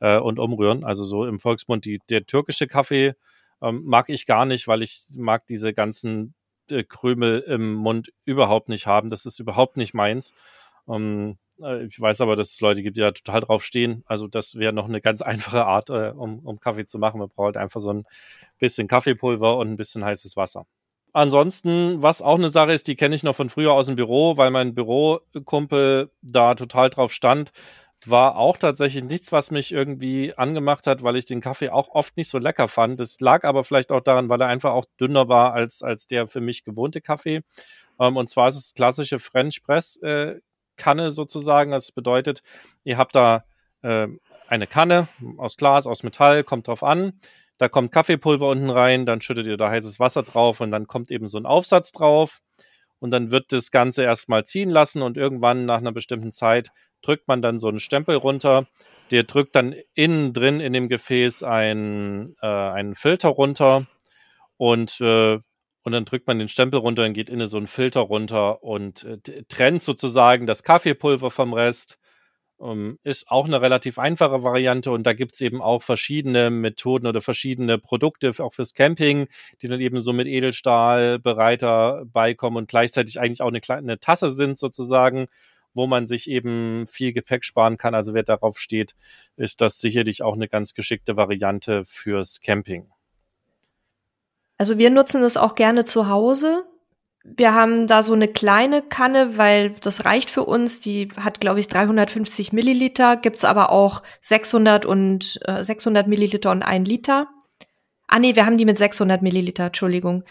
B: äh, und umrühren. Also so im Volksmund die, der türkische Kaffee ähm, mag ich gar nicht, weil ich mag diese ganzen äh, Krümel im Mund überhaupt nicht haben. Das ist überhaupt nicht meins. Ähm, äh, ich weiß aber, dass es Leute gibt, die da total drauf stehen. Also das wäre noch eine ganz einfache Art, äh, um, um Kaffee zu machen. Man braucht halt einfach so ein bisschen Kaffeepulver und ein bisschen heißes Wasser. Ansonsten, was auch eine Sache ist, die kenne ich noch von früher aus dem Büro, weil mein Bürokumpel da total drauf stand, war auch tatsächlich nichts, was mich irgendwie angemacht hat, weil ich den Kaffee auch oft nicht so lecker fand. Das lag aber vielleicht auch daran, weil er einfach auch dünner war als, als der für mich gewohnte Kaffee. Ähm, und zwar ist es klassische French Press äh, Kanne sozusagen. Das bedeutet, ihr habt da äh, eine Kanne aus Glas, aus Metall, kommt drauf an. Da kommt Kaffeepulver unten rein, dann schüttet ihr da heißes Wasser drauf und dann kommt eben so ein Aufsatz drauf. Und dann wird das Ganze erstmal ziehen lassen und irgendwann nach einer bestimmten Zeit drückt man dann so einen Stempel runter. Der drückt dann innen drin in dem Gefäß ein, äh, einen Filter runter und, äh, und dann drückt man den Stempel runter und geht innen so einen Filter runter und äh, trennt sozusagen das Kaffeepulver vom Rest Um, ähm, ist auch eine relativ einfache Variante und da gibt's eben auch verschiedene Methoden oder verschiedene Produkte auch fürs Camping, die dann eben so mit Edelstahlbereiter beikommen und gleichzeitig eigentlich auch eine kleine Tasse sind sozusagen, wo man sich eben viel Gepäck sparen kann. Also wer darauf steht, ist das sicherlich auch eine ganz geschickte Variante fürs Camping.
A: Also wir nutzen das auch gerne zu Hause. Wir haben da so eine kleine Kanne, weil das reicht für uns. Die hat, glaube ich, 350 Milliliter. Gibt's aber auch 600 und äh, 600 Milliliter und ein Liter. Ah nee, wir haben die mit 600 Milliliter, Entschuldigung.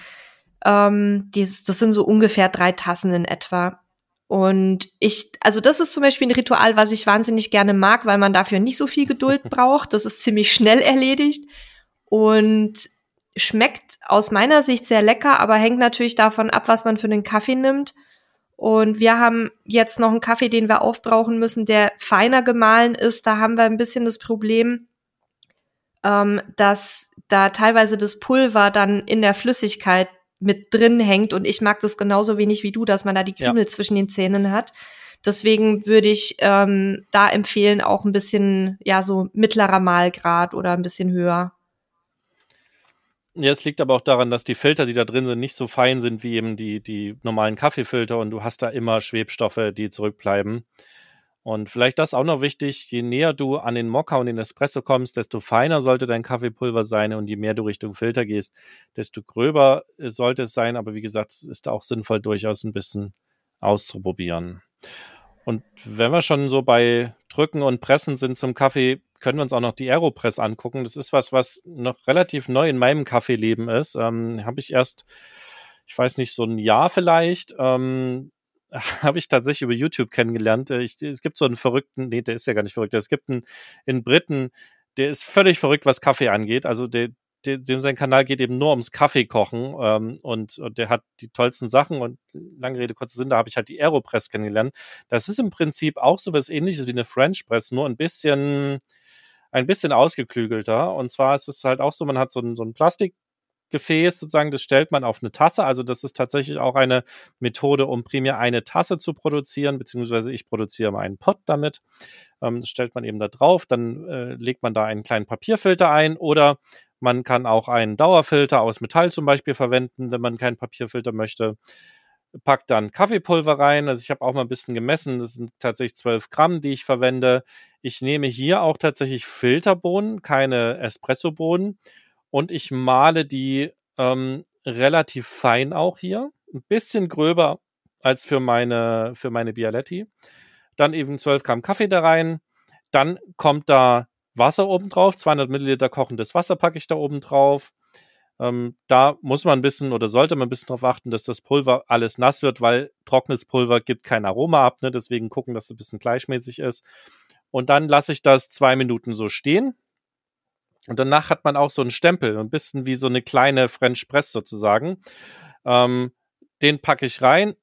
A: Ähm, die, das sind so ungefähr drei Tassen in etwa. Und ich, also das ist zum Beispiel ein Ritual, was ich wahnsinnig gerne mag, weil man dafür nicht so viel Geduld braucht. Das ist ziemlich schnell erledigt und schmeckt aus meiner Sicht sehr lecker, aber hängt natürlich davon ab, was man für einen Kaffee nimmt. Und wir haben jetzt noch einen Kaffee, den wir aufbrauchen müssen, der feiner gemahlen ist. Da haben wir ein bisschen das Problem, ähm, dass da teilweise das Pulver dann in der Flüssigkeit mit drin hängt und ich mag das genauso wenig wie du, dass man da die Krümel ja. zwischen den Zähnen hat. Deswegen würde ich ähm, da empfehlen, auch ein bisschen, ja, so mittlerer Mahlgrad oder ein bisschen höher.
B: Ja, es liegt aber auch daran, dass die Filter, die da drin sind, nicht so fein sind wie eben die, die normalen Kaffeefilter und du hast da immer Schwebstoffe, die zurückbleiben. Und vielleicht das auch noch wichtig, je näher du an den Mokka und den Espresso kommst, desto feiner sollte dein Kaffeepulver sein und je mehr du Richtung Filter gehst, desto gröber äh, sollte es sein. Aber wie gesagt, ist da auch sinnvoll, durchaus ein bisschen auszuprobieren. Und wenn wir schon so bei Drücken und Pressen sind zum Kaffee, können wir uns auch noch die Aeropress angucken. Das ist was, was noch relativ neu in meinem Kaffeeleben ist. Ähm, Habe ich erst, ich weiß nicht, so ein Jahr vielleicht ähm, habe ich tatsächlich über YouTube kennengelernt. Äh, ich, es gibt so einen verrückten, nee, der ist ja gar nicht verrückt. Es gibt einen in Briten, der ist völlig verrückt, was Kaffee angeht. Also der, der, dem sein Kanal geht eben nur ums Kaffeekochen ähm, und, und der hat die tollsten Sachen und lange Rede, kurzer Sinn, da habe ich halt die Aeropress kennengelernt. Das ist im Prinzip auch so was ähnliches wie eine French Press, nur ein bisschen ein bisschen ausgeklügelter. Und zwar ist es halt auch so, man hat so ein, so ein Plastik Gefäß sozusagen, das stellt man auf eine Tasse. Also das ist tatsächlich auch eine Methode, um primär eine Tasse zu produzieren, beziehungsweise ich produziere mal einen Pot damit. Ähm, das stellt man eben da drauf, dann äh, legt man da einen kleinen Papierfilter ein oder man kann auch einen Dauerfilter aus Metall zum Beispiel verwenden, wenn man keinen Papierfilter möchte. Packt dann Kaffeepulver rein. Also ich habe auch mal ein bisschen gemessen. Das sind tatsächlich 12 Gramm, die ich verwende. Ich nehme hier auch tatsächlich Filterbohnen, keine Espressobohnen und ich male die ähm, relativ fein auch hier. Ein bisschen gröber als für meine, für meine Bialetti. Dann eben 12 Gramm Kaffee da rein. Dann kommt da Wasser oben drauf. 200 Milliliter kochendes Wasser packe ich da oben drauf. Ähm, da muss man ein bisschen oder sollte man ein bisschen darauf achten, dass das Pulver alles nass wird, weil trockenes Pulver gibt kein Aroma ab. Ne? Deswegen gucken, dass es ein bisschen gleichmäßig ist. Und dann lasse ich das zwei Minuten so stehen. Und danach hat man auch so einen Stempel, ein bisschen wie so eine kleine French Press sozusagen. Ähm, den packe ich rein,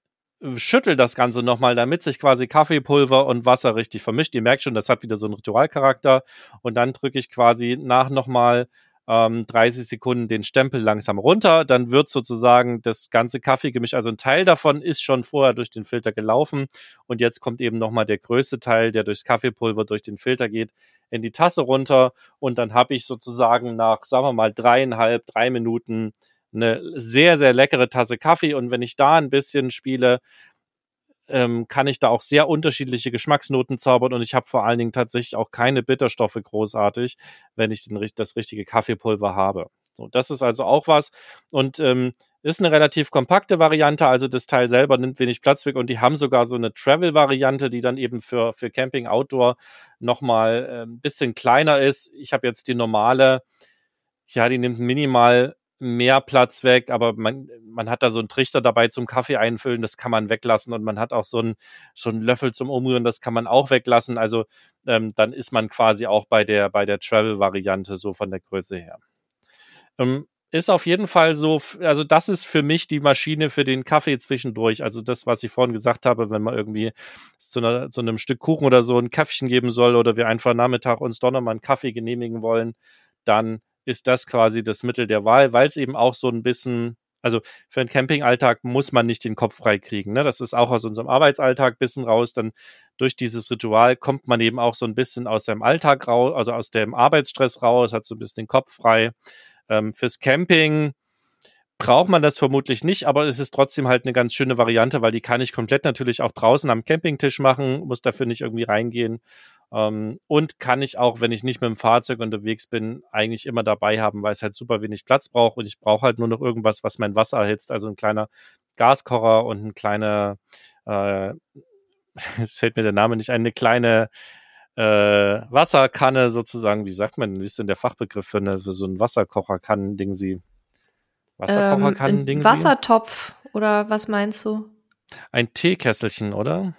B: schüttel das Ganze nochmal, damit sich quasi Kaffeepulver und Wasser richtig vermischt. Ihr merkt schon, das hat wieder so einen Ritualcharakter. Und dann drücke ich quasi nach nochmal ähm, 30 Sekunden den Stempel langsam runter. Dann wird sozusagen das ganze Kaffeegemisch, also ein Teil davon ist schon vorher durch den Filter gelaufen. Und jetzt kommt eben nochmal der größte Teil, der durchs Kaffeepulver durch den Filter geht, in die Tasse runter. Und dann habe ich sozusagen nach, sagen wir mal, dreieinhalb, drei Minuten eine sehr, sehr leckere Tasse Kaffee. Und wenn ich da ein bisschen spiele, ähm, kann ich da auch sehr unterschiedliche Geschmacksnoten zaubern und ich habe vor allen Dingen tatsächlich auch keine Bitterstoffe großartig, wenn ich den, das richtige Kaffeepulver habe. So, das ist also auch was und ähm, ist eine relativ kompakte Variante, also das Teil selber nimmt wenig Platz weg und die haben sogar so eine Travel-Variante, die dann eben für, für Camping Outdoor nochmal ein bisschen kleiner ist. Ich habe jetzt die normale, ja, die nimmt minimal mehr Platz weg, aber man, man hat da so einen Trichter dabei zum Kaffee einfüllen, das kann man weglassen und man hat auch so einen, so einen Löffel zum Umrühren, das kann man auch weglassen. Also ähm, dann ist man quasi auch bei der, bei der Travel-Variante so von der Größe her. Ähm, ist auf jeden Fall so, also das ist für mich die Maschine für den Kaffee zwischendurch. Also das, was ich vorhin gesagt habe, wenn man irgendwie zu, einer, zu einem Stück Kuchen oder so ein Kaffeechen geben soll oder wir einfach Nachmittag uns doch nochmal einen Kaffee genehmigen wollen, dann ist das quasi das Mittel der Wahl, weil es eben auch so ein bisschen Also für einen Campingalltag muss man nicht den Kopf frei kriegen. Ne? Das ist auch aus unserem Arbeitsalltag bisschen raus. Dann durch dieses Ritual kommt man eben auch so ein bisschen aus seinem Alltag raus, also aus dem Arbeitsstress raus, hat so ein bisschen den Kopf frei. Ähm, fürs Camping braucht man das vermutlich nicht, aber es ist trotzdem halt eine ganz schöne Variante, weil die kann ich komplett natürlich auch draußen am Campingtisch machen, muss dafür nicht irgendwie reingehen. Ähm, und kann ich auch, wenn ich nicht mit dem Fahrzeug unterwegs bin, eigentlich immer dabei haben, weil es halt super wenig Platz braucht und ich brauche halt nur noch irgendwas, was mein Wasser erhitzt, also ein kleiner Gaskocher und ein kleiner, äh, es fällt mir der Name nicht ein, eine kleine äh, Wasserkanne sozusagen, wie sagt man, wie ist denn der Fachbegriff für, eine, für so ein Wasserkocherkannen-Ding sie?
A: Wasserkocherkannen ähm, Wassertopf oder was meinst du?
B: Ein Teekesselchen, oder?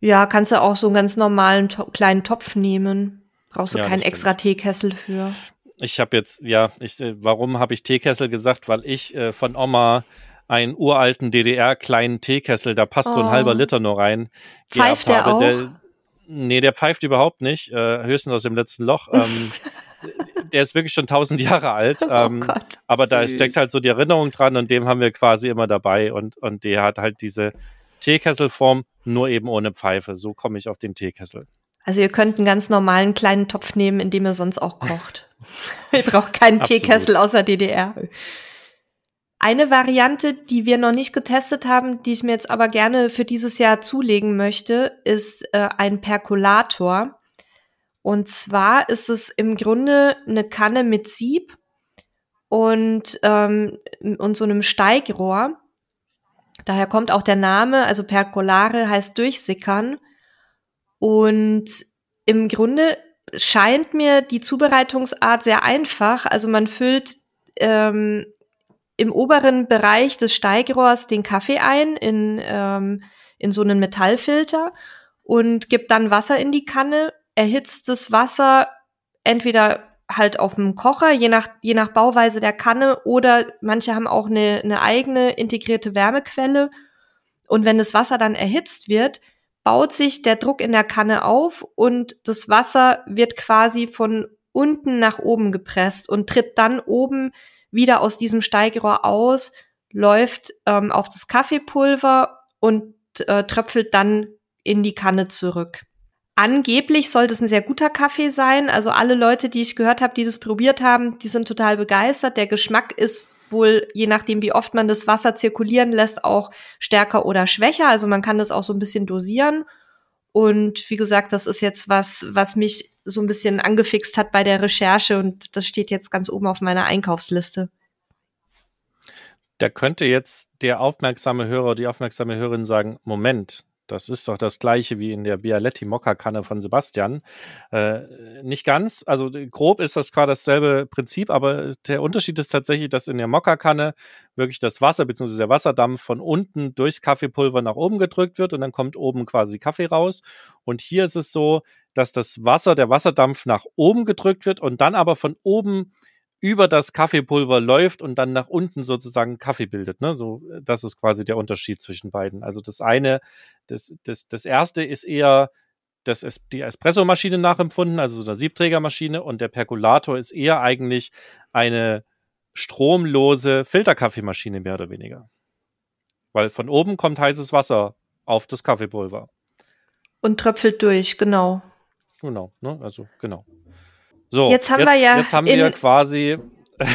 A: Ja, kannst du auch so einen ganz normalen to kleinen Topf nehmen. Brauchst du ja, keinen extra Teekessel für.
B: Ich habe jetzt, ja, ich, äh, warum habe ich Teekessel gesagt? Weil ich äh, von Oma einen uralten DDR-kleinen Teekessel, da passt oh. so ein halber oh. Liter nur rein.
A: Pfeift der auch? Der,
B: nee, der pfeift überhaupt nicht, äh, höchstens aus dem letzten Loch. Ähm, der ist wirklich schon tausend Jahre alt. Oh ähm, oh aber da steckt halt so die Erinnerung dran und dem haben wir quasi immer dabei und, und der hat halt diese Teekesselform, nur eben ohne Pfeife. So komme ich auf den Teekessel.
A: Also ihr könnt einen ganz normalen kleinen Topf nehmen, in dem ihr sonst auch kocht. ihr braucht keinen Absolut. Teekessel außer DDR. Eine Variante, die wir noch nicht getestet haben, die ich mir jetzt aber gerne für dieses Jahr zulegen möchte, ist äh, ein Perkulator. Und zwar ist es im Grunde eine Kanne mit Sieb und, ähm, und so einem Steigrohr. Daher kommt auch der Name, also percolare heißt durchsickern. Und im Grunde scheint mir die Zubereitungsart sehr einfach. Also man füllt ähm, im oberen Bereich des Steigrohrs den Kaffee ein in, ähm, in so einen Metallfilter und gibt dann Wasser in die Kanne erhitzt das Wasser entweder halt auf dem Kocher, je nach, je nach Bauweise der Kanne, oder manche haben auch eine, eine eigene integrierte Wärmequelle. Und wenn das Wasser dann erhitzt wird, baut sich der Druck in der Kanne auf und das Wasser wird quasi von unten nach oben gepresst und tritt dann oben wieder aus diesem Steigrohr aus, läuft ähm, auf das Kaffeepulver und äh, tröpfelt dann in die Kanne zurück. Angeblich sollte es ein sehr guter Kaffee sein. Also alle Leute, die ich gehört habe, die das probiert haben, die sind total begeistert. Der Geschmack ist wohl, je nachdem, wie oft man das Wasser zirkulieren lässt, auch stärker oder schwächer. Also man kann das auch so ein bisschen dosieren. Und wie gesagt, das ist jetzt was, was mich so ein bisschen angefixt hat bei der Recherche und das steht jetzt ganz oben auf meiner Einkaufsliste.
B: Da könnte jetzt der aufmerksame Hörer, die aufmerksame Hörerin sagen, Moment, das ist doch das gleiche wie in der Bialetti Mokka-Kanne von Sebastian. Äh, nicht ganz, also grob ist das gerade dasselbe Prinzip, aber der Unterschied ist tatsächlich, dass in der Mokka-Kanne wirklich das Wasser bzw. der Wasserdampf von unten durchs Kaffeepulver nach oben gedrückt wird und dann kommt oben quasi Kaffee raus. Und hier ist es so, dass das Wasser, der Wasserdampf nach oben gedrückt wird und dann aber von oben über das Kaffeepulver läuft und dann nach unten sozusagen Kaffee bildet. Ne? So, das ist quasi der Unterschied zwischen beiden. Also das eine, das, das, das erste ist eher das ist die Espressomaschine nachempfunden, also so eine Siebträgermaschine, und der Perkulator ist eher eigentlich eine stromlose Filterkaffeemaschine, mehr oder weniger. Weil von oben kommt heißes Wasser auf das Kaffeepulver.
A: Und tröpfelt durch, genau.
B: Genau, ne? Also, genau. So,
A: jetzt haben jetzt, wir ja.
B: Jetzt haben wir quasi.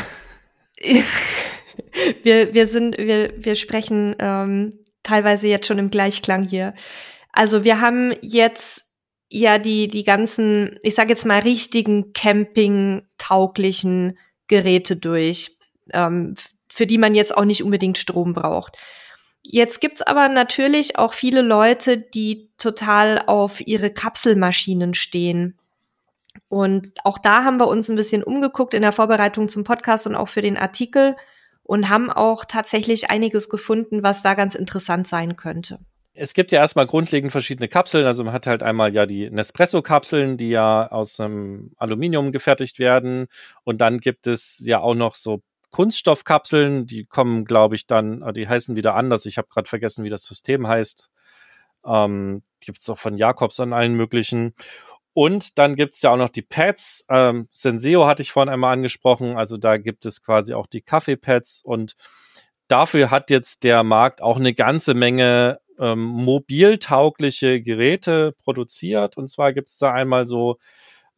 A: wir, wir sind, wir, wir sprechen ähm, teilweise jetzt schon im Gleichklang hier. Also wir haben jetzt ja die, die ganzen, ich sage jetzt mal, richtigen Camping-tauglichen Geräte durch, ähm, für die man jetzt auch nicht unbedingt Strom braucht. Jetzt gibt's aber natürlich auch viele Leute, die total auf ihre Kapselmaschinen stehen. Und auch da haben wir uns ein bisschen umgeguckt in der Vorbereitung zum Podcast und auch für den Artikel und haben auch tatsächlich einiges gefunden, was da ganz interessant sein könnte.
B: Es gibt ja erstmal grundlegend verschiedene Kapseln. Also man hat halt einmal ja die Nespresso-Kapseln, die ja aus ähm, Aluminium gefertigt werden. Und dann gibt es ja auch noch so Kunststoffkapseln, die kommen, glaube ich, dann, äh, die heißen wieder anders. Ich habe gerade vergessen, wie das System heißt. Ähm, gibt es auch von Jakobs an allen möglichen. Und dann gibt's ja auch noch die Pads. Ähm, Senseo hatte ich vorhin einmal angesprochen. Also da gibt es quasi auch die Kaffeepads und dafür hat jetzt der Markt auch eine ganze Menge ähm, mobiltaugliche Geräte produziert. Und zwar gibt es da einmal so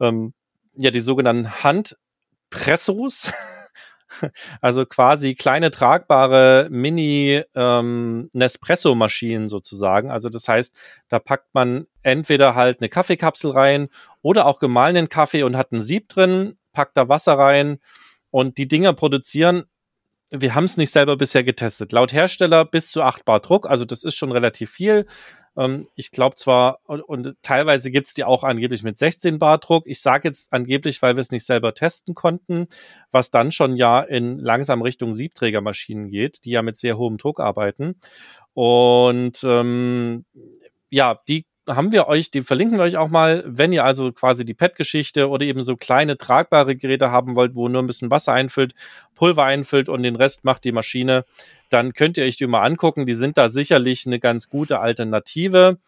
B: ähm, ja die sogenannten Handpressos. Also quasi kleine tragbare Mini ähm, Nespresso-Maschinen sozusagen. Also das heißt, da packt man entweder halt eine Kaffeekapsel rein oder auch gemahlenen Kaffee und hat ein Sieb drin, packt da Wasser rein und die Dinger produzieren wir haben es nicht selber bisher getestet. Laut Hersteller bis zu 8 Bar Druck, also das ist schon relativ viel. Ähm, ich glaube zwar, und, und teilweise gibt's die auch angeblich mit 16 Bar Druck. Ich sage jetzt angeblich, weil wir es nicht selber testen konnten, was dann schon ja in langsam Richtung Siebträgermaschinen geht, die ja mit sehr hohem Druck arbeiten. Und ähm, ja, die haben wir euch, die verlinken wir euch auch mal, wenn ihr also quasi die PET-Geschichte oder eben so kleine tragbare Geräte haben wollt, wo nur ein bisschen Wasser einfüllt, Pulver einfüllt und den Rest macht die Maschine, dann könnt ihr euch die mal angucken. Die sind da sicherlich eine ganz gute Alternative.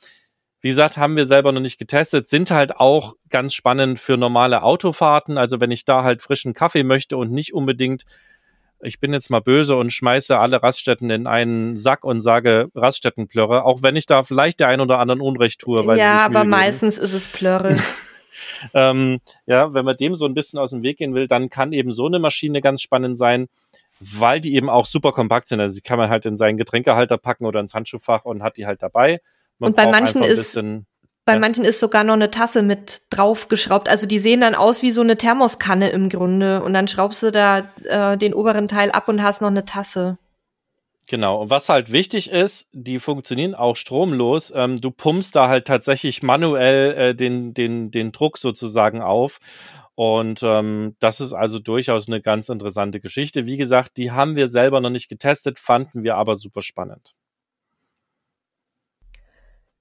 B: Wie gesagt, haben wir selber noch nicht getestet, sind halt auch ganz spannend für normale Autofahrten. Also wenn ich da halt frischen Kaffee möchte und nicht unbedingt ich bin jetzt mal böse und schmeiße alle Raststätten in einen Sack und sage Raststättenplörre, auch wenn ich da vielleicht der ein oder anderen Unrecht tue.
A: Weil ja, aber meistens ist es Plörre.
B: ähm, ja, wenn man dem so ein bisschen aus dem Weg gehen will, dann kann eben so eine Maschine ganz spannend sein, weil die eben auch super kompakt sind. Also die kann man halt in seinen Getränkehalter packen oder ins Handschuhfach und hat die halt dabei.
A: Man und bei manchen ist bei ja. manchen ist sogar noch eine Tasse mit draufgeschraubt. Also die sehen dann aus wie so eine Thermoskanne im Grunde. Und dann schraubst du da äh, den oberen Teil ab und hast noch eine Tasse.
B: Genau. Und was halt wichtig ist, die funktionieren auch stromlos. Ähm, du pumpst da halt tatsächlich manuell äh, den, den, den Druck sozusagen auf. Und ähm, das ist also durchaus eine ganz interessante Geschichte. Wie gesagt, die haben wir selber noch nicht getestet, fanden wir aber super spannend.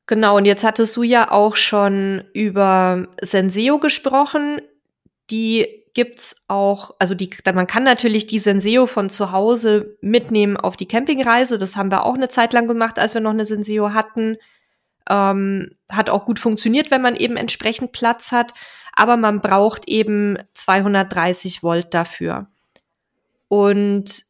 A: Genau, und jetzt hattest du ja auch schon über Senseo gesprochen. Die gibt's auch, also die, man kann natürlich die Senseo von zu Hause mitnehmen auf die Campingreise. Das haben wir auch eine Zeit lang gemacht, als wir noch eine Senseo hatten. Ähm, hat auch gut funktioniert, wenn man eben entsprechend Platz hat. Aber man braucht eben 230 Volt dafür. Und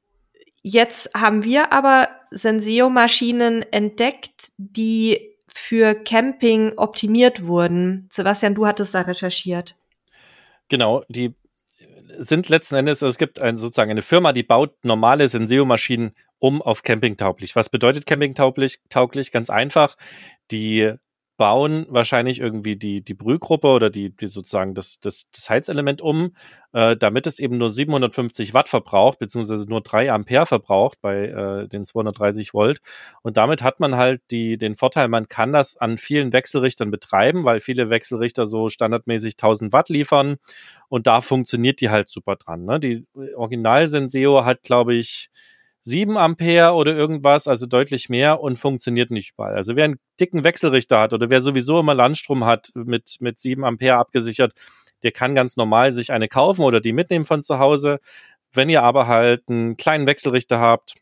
A: jetzt haben wir aber Senseo-Maschinen entdeckt, die für Camping optimiert wurden. Sebastian, du hattest da recherchiert.
B: Genau, die sind letzten Endes, also es gibt ein, sozusagen eine Firma, die baut normale Senseo-Maschinen um auf campingtauglich. Was bedeutet campingtauglich? Tauglich? Ganz einfach. Die bauen wahrscheinlich irgendwie die, die Brühgruppe oder die, die sozusagen das, das, das Heizelement um, äh, damit es eben nur 750 Watt verbraucht, beziehungsweise nur 3 Ampere verbraucht bei äh, den 230 Volt. Und damit hat man halt die, den Vorteil, man kann das an vielen Wechselrichtern betreiben, weil viele Wechselrichter so standardmäßig 1000 Watt liefern. Und da funktioniert die halt super dran. Ne? Die Original Senseo hat, glaube ich, 7 Ampere oder irgendwas, also deutlich mehr und funktioniert nicht überall. Also wer einen dicken Wechselrichter hat oder wer sowieso immer Landstrom hat mit, mit 7 Ampere abgesichert, der kann ganz normal sich eine kaufen oder die mitnehmen von zu Hause. Wenn ihr aber halt einen kleinen Wechselrichter habt,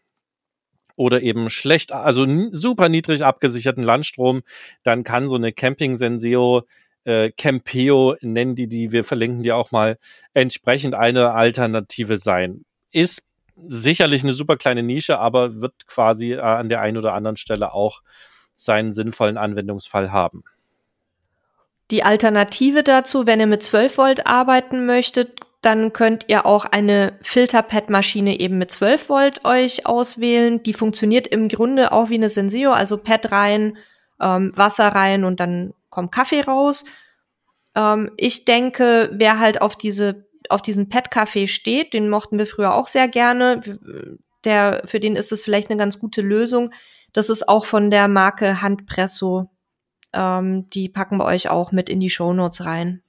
B: oder eben schlecht, also super niedrig abgesicherten Landstrom, dann kann so eine Camping Senseo äh, Campeo nennen die die, wir verlinken die auch mal, entsprechend eine Alternative sein. Ist sicherlich eine super kleine Nische, aber wird quasi äh, an der einen oder anderen Stelle auch seinen sinnvollen Anwendungsfall haben.
A: Die Alternative dazu, wenn ihr mit 12 Volt arbeiten möchtet, dann könnt ihr auch eine Filterpad-Maschine eben mit 12 Volt euch auswählen. Die funktioniert im Grunde auch wie eine Senseo, also Pad rein, ähm, Wasser rein und dann kommt Kaffee raus. Ähm, ich denke, wer halt auf diese auf diesen Pet-Café steht, den mochten wir früher auch sehr gerne. Der, für den ist es vielleicht eine ganz gute Lösung. Das ist auch von der Marke Handpresso. Ähm, die packen wir euch auch mit in die Show Notes rein.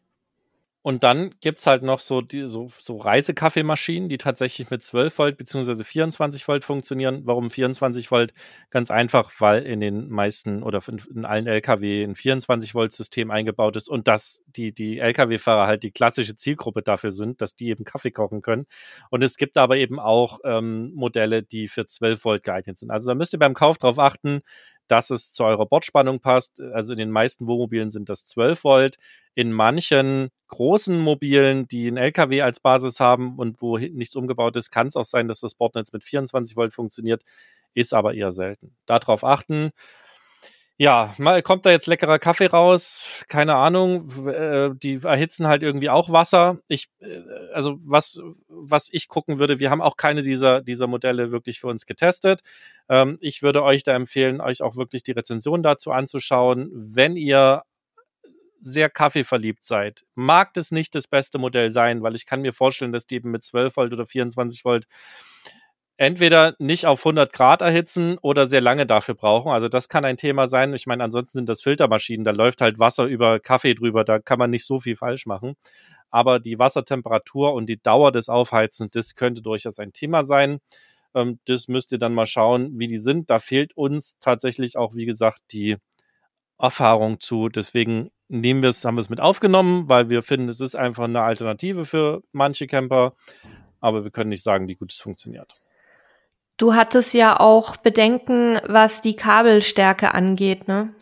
B: Und dann gibt's halt noch so, die, so, so Reisekaffeemaschinen, die tatsächlich mit 12 Volt beziehungsweise 24 Volt funktionieren. Warum 24 Volt? Ganz einfach, weil in den meisten oder in, in allen LKW ein 24 Volt System eingebaut ist und dass die, die LKW-Fahrer halt die klassische Zielgruppe dafür sind, dass die eben Kaffee kochen können. Und es gibt aber eben auch ähm, Modelle, die für 12 Volt geeignet sind. Also da müsst ihr beim Kauf drauf achten, dass es zu eurer Bordspannung passt. Also in den meisten Wohnmobilen sind das 12 Volt. In manchen großen Mobilen, die ein LKW als Basis haben und wo nichts umgebaut ist, kann es auch sein, dass das Bordnetz mit 24 Volt funktioniert, ist aber eher selten. Darauf achten. Ja, mal kommt da jetzt leckerer Kaffee raus, keine Ahnung. Äh, die erhitzen halt irgendwie auch Wasser. Ich, äh, also was, was ich gucken würde, wir haben auch keine dieser, dieser Modelle wirklich für uns getestet. Ähm, ich würde euch da empfehlen, euch auch wirklich die Rezension dazu anzuschauen. Wenn ihr sehr kaffeeverliebt seid, mag das nicht das beste Modell sein, weil ich kann mir vorstellen, dass die eben mit 12 Volt oder 24 Volt entweder nicht auf 100 Grad erhitzen oder sehr lange dafür brauchen. Also das kann ein Thema sein. Ich meine, ansonsten sind das Filtermaschinen, da läuft halt Wasser über Kaffee drüber, da kann man nicht so viel falsch machen. Aber die Wassertemperatur und die Dauer des Aufheizens, das könnte durchaus ein Thema sein. Ähm, das müsst ihr dann mal schauen, wie die sind. Da fehlt uns tatsächlich auch, wie gesagt, die Erfahrung zu. Deswegen nehmen wir es, haben wir es mit aufgenommen, weil wir finden, es ist einfach eine Alternative für manche Camper. Aber wir können nicht sagen, wie gut es funktioniert.
A: Du hattest ja auch Bedenken, was die Kabelstärke angeht, ne?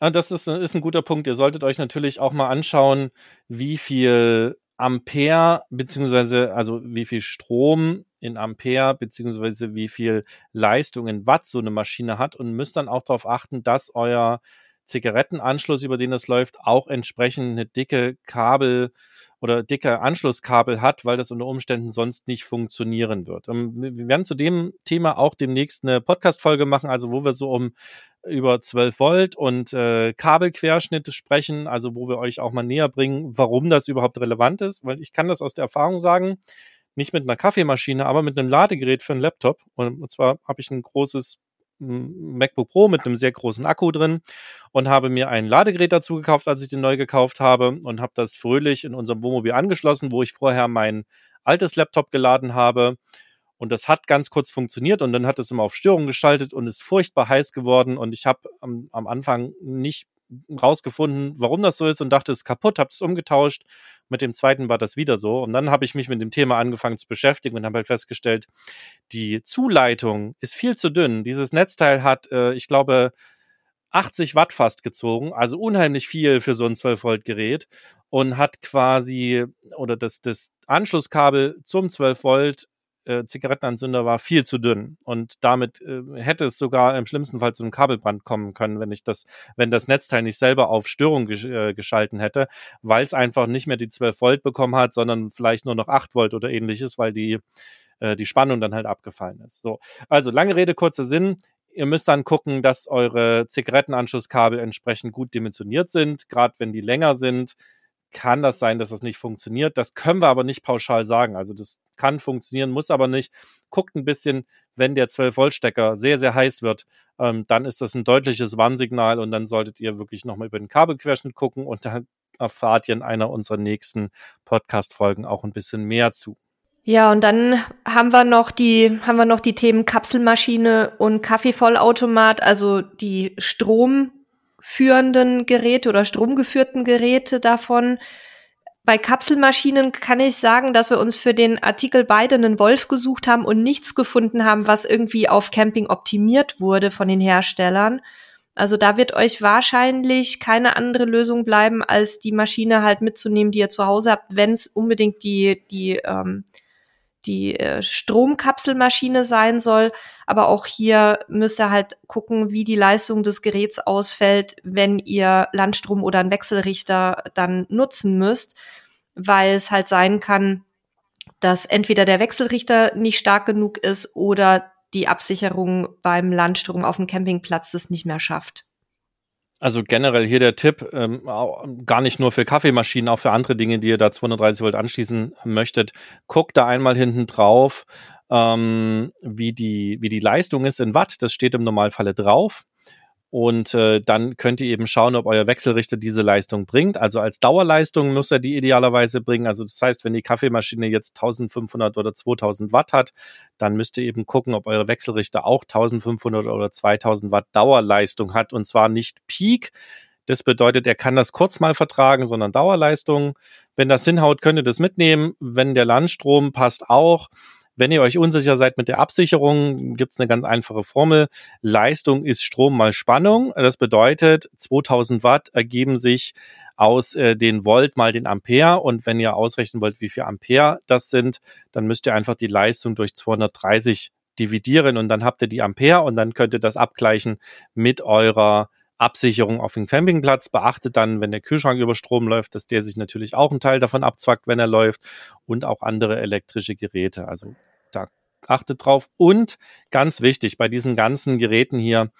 B: Ja, das ist, ist ein guter Punkt. Ihr solltet euch natürlich auch mal anschauen, wie viel Ampere beziehungsweise also wie viel Strom in Ampere beziehungsweise wie viel Leistung in Watt so eine Maschine hat und müsst dann auch darauf achten, dass euer Zigarettenanschluss, über den es läuft, auch entsprechend eine dicke Kabel oder dicke Anschlusskabel hat, weil das unter Umständen sonst nicht funktionieren wird. Ähm, wir werden zu dem Thema auch demnächst eine Podcast-Folge machen, also wo wir so um über 12 Volt und äh, Kabelquerschnitte sprechen, also wo wir euch auch mal näher bringen, warum das überhaupt relevant ist, weil ich kann das aus der Erfahrung sagen, nicht mit einer Kaffeemaschine, aber mit einem Ladegerät für einen Laptop. Und zwar habe ich ein großes MacBook Pro mit einem sehr großen Akku drin und habe mir ein Ladegerät dazu gekauft, als ich den neu gekauft habe und habe das fröhlich in unserem Wohnmobil angeschlossen, wo ich vorher mein altes Laptop geladen habe. Und das hat ganz kurz funktioniert und dann hat es immer auf Störung geschaltet und ist furchtbar heiß geworden. Und ich habe am, am Anfang nicht rausgefunden, warum das so ist und dachte, es ist kaputt, habe es umgetauscht. Mit dem zweiten war das wieder so. Und dann habe ich mich mit dem Thema angefangen zu beschäftigen und habe halt festgestellt, die Zuleitung ist viel zu dünn. Dieses Netzteil hat, äh, ich glaube, 80 Watt fast gezogen, also unheimlich viel für so ein 12 Volt Gerät und hat quasi oder das, das Anschlusskabel zum 12 Volt äh, Zigarettenanzünder war viel zu dünn und damit äh, hätte es sogar im schlimmsten Fall zu einem Kabelbrand kommen können, wenn ich das, wenn das Netzteil nicht selber auf Störung gesch äh, geschalten hätte, weil es einfach nicht mehr die 12 Volt bekommen hat, sondern vielleicht nur noch 8 Volt oder ähnliches, weil die äh, die Spannung dann halt abgefallen ist. So, also lange Rede kurzer Sinn. Ihr müsst dann gucken, dass eure Zigarettenanschlusskabel entsprechend gut dimensioniert sind, gerade wenn die länger sind kann das sein, dass das nicht funktioniert. Das können wir aber nicht pauschal sagen. Also das kann funktionieren, muss aber nicht. Guckt ein bisschen, wenn der 12-Volt-Stecker sehr, sehr heiß wird, ähm, dann ist das ein deutliches Warnsignal und dann solltet ihr wirklich nochmal über den Kabelquerschnitt gucken und dann erfahrt ihr in einer unserer nächsten Podcast-Folgen auch ein bisschen mehr zu.
A: Ja, und dann haben wir noch die, haben wir noch die Themen Kapselmaschine und Kaffeevollautomat, also die Strom führenden Geräte oder stromgeführten Geräte davon. Bei Kapselmaschinen kann ich sagen, dass wir uns für den Artikel beide einen Wolf gesucht haben und nichts gefunden haben, was irgendwie auf Camping optimiert wurde von den Herstellern. Also da wird euch wahrscheinlich keine andere Lösung bleiben, als die Maschine halt mitzunehmen, die ihr zu Hause habt, wenn es unbedingt die, die ähm, die äh, Stromkapselmaschine sein soll. Aber auch hier müsst ihr halt gucken, wie die Leistung des Geräts ausfällt, wenn ihr Landstrom oder einen Wechselrichter dann nutzen müsst, weil es halt sein kann, dass entweder der Wechselrichter nicht stark genug ist oder die Absicherung beim Landstrom auf dem Campingplatz das nicht mehr schafft.
B: Also generell hier der Tipp, ähm, gar nicht nur für Kaffeemaschinen, auch für andere Dinge, die ihr da 230 Volt anschließen möchtet. Guckt da einmal hinten drauf, ähm, wie, die, wie die Leistung ist in Watt. Das steht im Normalfalle drauf. Und äh, dann könnt ihr eben schauen, ob euer Wechselrichter diese Leistung bringt. Also als Dauerleistung muss er die idealerweise bringen. Also das heißt, wenn die Kaffeemaschine jetzt 1500 oder 2000 Watt hat, dann müsst ihr eben gucken, ob euer Wechselrichter auch 1500 oder 2000 Watt Dauerleistung hat. Und zwar nicht Peak. Das bedeutet, er kann das kurz mal vertragen, sondern Dauerleistung. Wenn das hinhaut, könnt ihr das mitnehmen. Wenn der Landstrom passt auch. Wenn ihr euch unsicher seid mit der Absicherung, gibt es eine ganz einfache Formel. Leistung ist Strom mal Spannung. Das bedeutet, 2000 Watt ergeben sich aus äh, den Volt mal den Ampere. Und wenn ihr ausrechnen wollt, wie viel Ampere das sind, dann müsst ihr einfach die Leistung durch 230 dividieren und dann habt ihr die Ampere und dann könnt ihr das abgleichen mit eurer Absicherung auf dem Campingplatz. Beachtet dann, wenn der Kühlschrank über Strom läuft, dass der sich natürlich auch einen Teil davon abzwackt, wenn er läuft und auch andere elektrische Geräte. Also achtet drauf. Und ganz wichtig, bei diesen ganzen Geräten hier,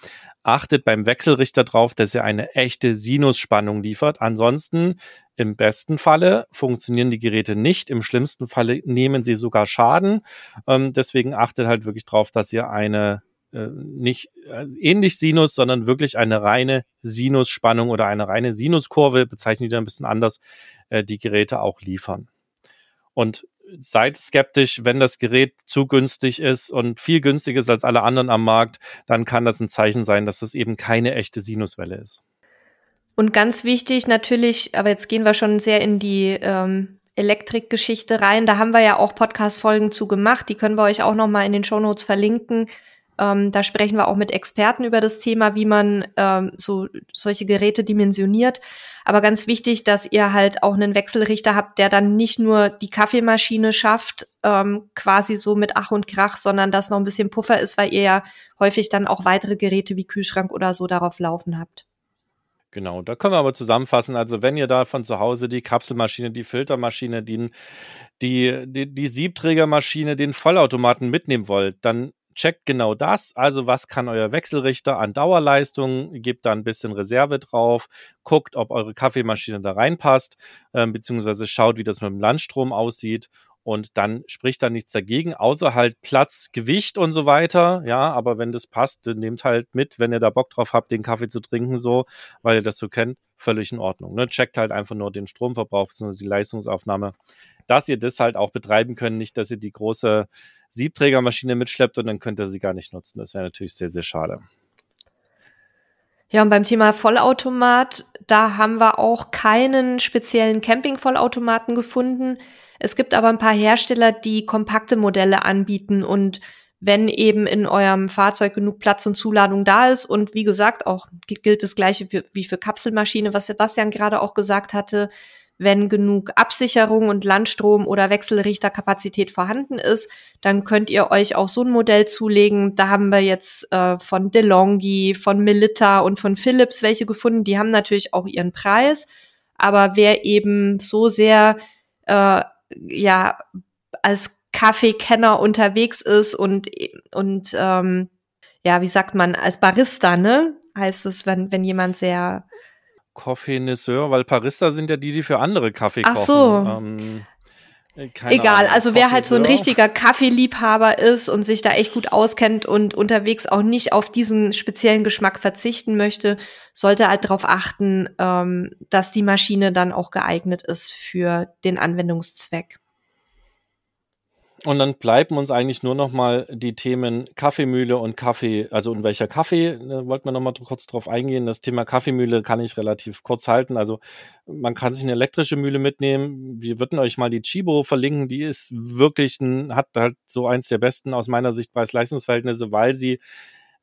B: achtet beim Wechselrichter drauf, dass er eine echte Sinusspannung liefert. Ansonsten, im besten Falle funktionieren die Geräte nicht. Im schlimmsten Falle nehmen sie sogar Schaden. Ähm, deswegen achtet halt wirklich drauf, dass ihr eine äh, nicht äh, ähnlich Sinus, sondern wirklich eine reine Sinusspannung oder eine reine Sinuskurve, bezeichnen die dann ein bisschen anders, äh, die Geräte auch liefern. Und seid skeptisch, wenn das Gerät zu günstig ist und viel günstiger ist als alle anderen am Markt, dann kann das ein Zeichen sein, dass das eben keine echte Sinuswelle ist.
A: Und ganz wichtig natürlich, aber jetzt gehen wir schon sehr in die ähm, Elektrikgeschichte rein. Da haben wir ja auch Podcast-Folgen zu gemacht. Die können wir euch auch noch mal in den Shownotes verlinken. Ähm, da sprechen wir auch mit Experten über das Thema, wie man ähm, so solche Geräte dimensioniert. Aber ganz wichtig, dass ihr halt auch einen Wechselrichter habt, der dann nicht nur die Kaffeemaschine schafft, ähm, quasi so mit Ach und Krach, sondern dass noch ein bisschen Puffer ist, weil ihr ja häufig dann auch weitere Geräte wie Kühlschrank oder so darauf laufen habt.
B: Genau, da können wir aber zusammenfassen. Also wenn ihr da von zu Hause die Kapselmaschine, die Filtermaschine, die, die, die, die Siebträgermaschine, den Vollautomaten mitnehmen wollt, dann checkt genau das. Also, was kann euer Wechselrichter an Dauerleistung? Gebt da ein bisschen Reserve drauf, guckt, ob eure Kaffeemaschine da reinpasst, äh, beziehungsweise schaut, wie das mit dem Landstrom aussieht. Und dann spricht da nichts dagegen, außer halt Platz, Gewicht und so weiter. Ja, aber wenn das passt, dann nehmt halt mit, wenn ihr da Bock drauf habt, den Kaffee zu trinken, so, weil ihr das so kennt, völlig in Ordnung. Ne? Checkt halt einfach nur den Stromverbrauch bzw. die Leistungsaufnahme, dass ihr das halt auch betreiben könnt, nicht, dass ihr die große Siebträgermaschine mitschleppt und dann könnt ihr sie gar nicht nutzen. Das wäre natürlich sehr, sehr schade.
A: Ja, und beim Thema Vollautomat, da haben wir auch keinen speziellen Camping-Vollautomaten gefunden. Es gibt aber ein paar Hersteller, die kompakte Modelle anbieten und wenn eben in eurem Fahrzeug genug Platz und Zuladung da ist und wie gesagt auch gilt das gleiche für, wie für Kapselmaschine, was Sebastian gerade auch gesagt hatte, wenn genug Absicherung und Landstrom oder Wechselrichterkapazität vorhanden ist, dann könnt ihr euch auch so ein Modell zulegen. Da haben wir jetzt äh, von DeLonghi, von Melitta und von Philips welche gefunden. Die haben natürlich auch ihren Preis. Aber wer eben so sehr äh, ja als Kaffeekenner unterwegs ist und und ähm, ja, wie sagt man, als Barista, ne? Heißt es, wenn, wenn jemand sehr
B: Coffeenisseur, weil Parista sind ja die, die für andere Kaffee
A: Ach
B: kochen.
A: so. Ähm, äh, Egal, Ahnung, also wer halt so ein richtiger Kaffeeliebhaber ist und sich da echt gut auskennt und unterwegs auch nicht auf diesen speziellen Geschmack verzichten möchte, sollte halt darauf achten, ähm, dass die Maschine dann auch geeignet ist für den Anwendungszweck.
B: Und dann bleiben uns eigentlich nur noch mal die Themen Kaffeemühle und Kaffee, also in welcher Kaffee, da wollten wir noch mal kurz drauf eingehen. Das Thema Kaffeemühle kann ich relativ kurz halten. Also man kann sich eine elektrische Mühle mitnehmen. Wir würden euch mal die Chibo verlinken. Die ist wirklich ein, hat halt so eins der besten aus meiner Sicht Preis-Leistungsverhältnisse, weil sie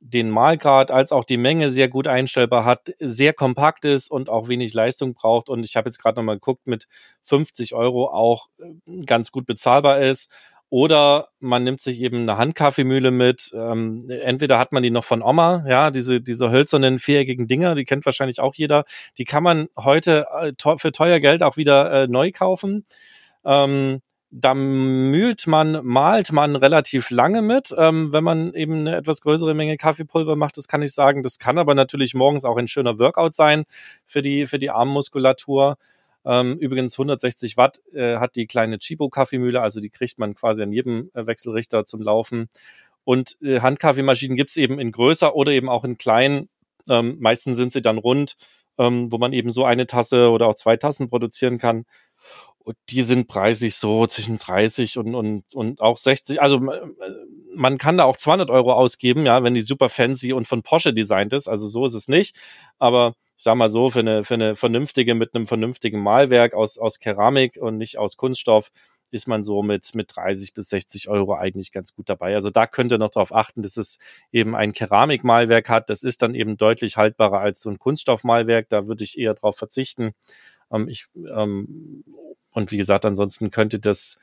B: den Mahlgrad als auch die Menge sehr gut einstellbar hat, sehr kompakt ist und auch wenig Leistung braucht. Und ich habe jetzt gerade noch mal geguckt, mit 50 Euro auch äh, ganz gut bezahlbar ist oder man nimmt sich eben eine Handkaffeemühle mit. Ähm, entweder hat man die noch von Oma, ja, diese, diese hölzernen viereckigen Dinger, die kennt wahrscheinlich auch jeder. Die kann man heute äh, für teuer Geld auch wieder äh, neu kaufen. Ähm, da mühlt man, malt man relativ lange mit. Ähm, wenn man eben eine etwas größere Menge Kaffeepulver macht, das kann ich sagen. Das kann aber natürlich morgens auch ein schöner Workout sein für die, für die Armmuskulatur. Ähm, übrigens 160 Watt äh, hat die kleine Chibo Kaffeemühle, also die kriegt man quasi an jedem äh, Wechselrichter zum Laufen. Und äh, Handkaffeemaschinen gibt's eben in größer oder eben auch in klein. Ähm, meistens sind sie dann rund, ähm, wo man eben so eine Tasse oder auch zwei Tassen produzieren kann. Und die sind preisig so zwischen 30 und, und, und auch 60. Also man kann da auch 200 Euro ausgeben, ja, wenn die super fancy und von Porsche designt ist. Also so ist es nicht. Aber ich sag mal so, für eine, für eine vernünftige, mit einem vernünftigen Malwerk aus, aus Keramik und nicht aus Kunststoff, ist man so mit, mit 30 bis 60 Euro eigentlich ganz gut dabei. Also da könnt ihr noch darauf achten, dass es eben ein Keramikmalwerk hat. Das ist dann eben deutlich haltbarer als so ein Kunststoffmalwerk. Da würde ich eher darauf verzichten. Ähm, ich, ähm, und wie gesagt, ansonsten könnte das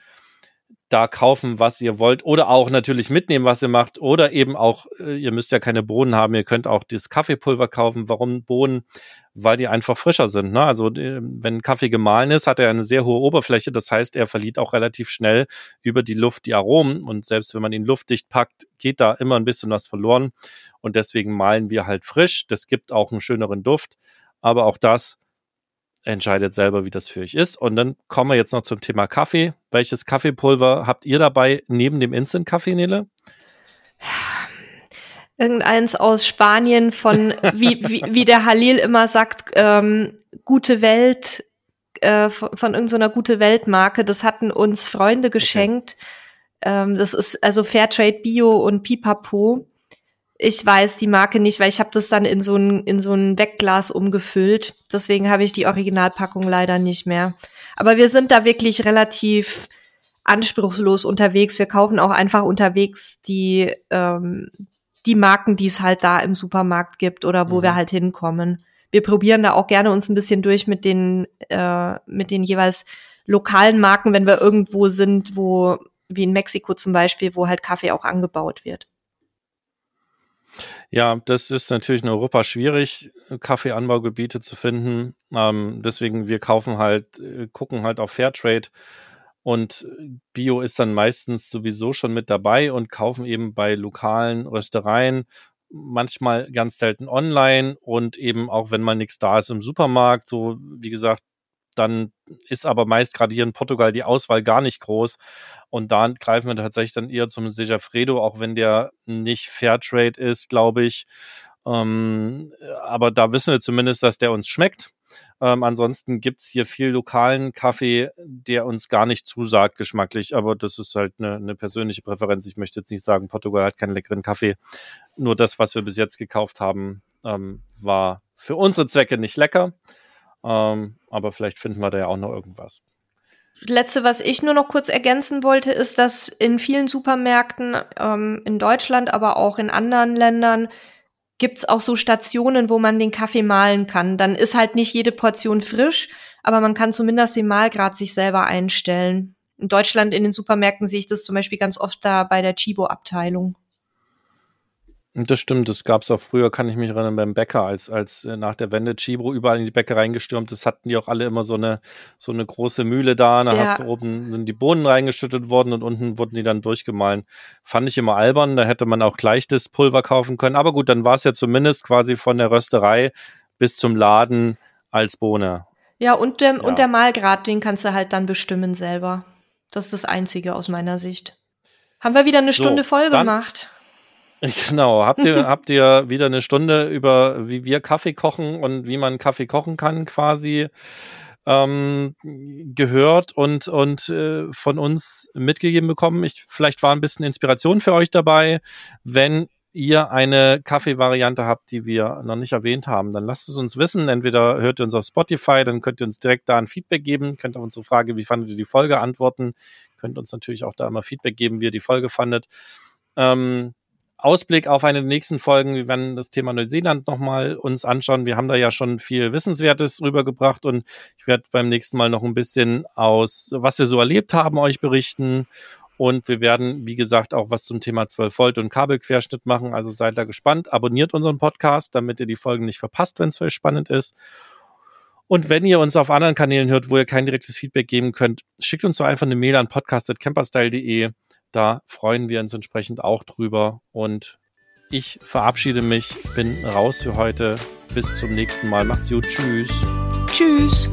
B: da kaufen, was ihr wollt oder auch natürlich mitnehmen, was ihr macht oder eben auch, äh, ihr müsst ja keine Bohnen haben, ihr könnt auch das Kaffeepulver kaufen. Warum Bohnen? Weil die einfach frischer sind. Ne? Also äh, wenn Kaffee gemahlen ist, hat er eine sehr hohe Oberfläche, das heißt, er verliert auch relativ schnell über die Luft die Aromen und selbst wenn man ihn luftdicht packt, geht da immer ein bisschen was verloren und deswegen malen wir halt frisch. Das gibt auch einen schöneren Duft, aber auch das entscheidet selber, wie das für euch ist. Und dann kommen wir jetzt noch zum Thema Kaffee. Welches Kaffeepulver habt ihr dabei neben dem Instant-Kaffee, Nele?
A: Irgendeins aus Spanien von, wie, wie, wie der Halil immer sagt, ähm, gute Welt, äh, von, von irgendeiner gute Weltmarke. Das hatten uns Freunde geschenkt. Okay. Ähm, das ist also Fairtrade Bio und Pipapo. Ich weiß die Marke nicht, weil ich habe das dann in so ein in so ein Wegglas umgefüllt. Deswegen habe ich die Originalpackung leider nicht mehr. Aber wir sind da wirklich relativ anspruchslos unterwegs. Wir kaufen auch einfach unterwegs die ähm, die Marken, die es halt da im Supermarkt gibt oder wo mhm. wir halt hinkommen. Wir probieren da auch gerne uns ein bisschen durch mit den äh, mit den jeweils lokalen Marken, wenn wir irgendwo sind, wo wie in Mexiko zum Beispiel, wo halt Kaffee auch angebaut wird.
B: Ja, das ist natürlich in Europa schwierig, Kaffeeanbaugebiete zu finden. Ähm, deswegen, wir kaufen halt, äh, gucken halt auf Fairtrade und Bio ist dann meistens sowieso schon mit dabei und kaufen eben bei lokalen Röstereien, manchmal ganz selten online und eben auch wenn mal nichts da ist im Supermarkt. So, wie gesagt, dann ist aber meist gerade hier in Portugal die Auswahl gar nicht groß. Und da greifen wir tatsächlich dann eher zum Segafredo, auch wenn der nicht Fairtrade ist, glaube ich. Ähm, aber da wissen wir zumindest, dass der uns schmeckt. Ähm, ansonsten gibt's hier viel lokalen Kaffee, der uns gar nicht zusagt geschmacklich, aber das ist halt eine, eine persönliche Präferenz. Ich möchte jetzt nicht sagen, Portugal hat keinen leckeren Kaffee. Nur das, was wir bis jetzt gekauft haben, ähm, war für unsere Zwecke nicht lecker. Ähm, aber vielleicht finden wir da ja auch noch irgendwas.
A: Letzte, was ich nur noch kurz ergänzen wollte, ist, dass in vielen Supermärkten ähm, in Deutschland, aber auch in anderen Ländern gibt's auch so Stationen, wo man den Kaffee mahlen kann. Dann ist halt nicht jede Portion frisch, aber man kann zumindest den Mahlgrad sich selber einstellen. In Deutschland in den Supermärkten sehe ich das zum Beispiel ganz oft da bei der Chibo-Abteilung.
B: Das stimmt, das gab es auch früher, kann ich mich erinnern, beim Bäcker, als, als äh, nach der Wende Chibro überall in die Bäckereien gestürmt ist, hatten die auch alle immer so eine, so eine große Mühle da. Da ja. hast du oben sind die Bohnen reingeschüttet worden und unten wurden die dann durchgemahlen. Fand ich immer albern, da hätte man auch gleich das Pulver kaufen können. Aber gut, dann war es ja zumindest quasi von der Rösterei bis zum Laden als Bohne.
A: Ja, und der, ja. und der Mahlgrad, den kannst du halt dann bestimmen selber. Das ist das Einzige aus meiner Sicht. Haben wir wieder eine Stunde so, voll gemacht.
B: Genau. Habt ihr, habt ihr wieder eine Stunde über, wie wir Kaffee kochen und wie man Kaffee kochen kann, quasi ähm, gehört und, und äh, von uns mitgegeben bekommen. Ich, vielleicht war ein bisschen Inspiration für euch dabei. Wenn ihr eine Kaffeevariante habt, die wir noch nicht erwähnt haben, dann lasst es uns wissen. Entweder hört ihr uns auf Spotify, dann könnt ihr uns direkt da ein Feedback geben, könnt auf unsere Frage, wie fandet ihr die Folge antworten, könnt uns natürlich auch da immer Feedback geben, wie ihr die Folge fandet. Ähm, Ausblick auf eine der nächsten Folgen. Wir werden das Thema Neuseeland nochmal uns anschauen. Wir haben da ja schon viel Wissenswertes rübergebracht und ich werde beim nächsten Mal noch ein bisschen aus, was wir so erlebt haben, euch berichten. Und wir werden, wie gesagt, auch was zum Thema 12 Volt und Kabelquerschnitt machen. Also seid da gespannt. Abonniert unseren Podcast, damit ihr die Folgen nicht verpasst, wenn es für euch spannend ist. Und wenn ihr uns auf anderen Kanälen hört, wo ihr kein direktes Feedback geben könnt, schickt uns doch einfach eine Mail an podcast.camperstyle.de da freuen wir uns entsprechend auch drüber. Und ich verabschiede mich, bin raus für heute. Bis zum nächsten Mal. Macht's gut. Tschüss.
A: Tschüss.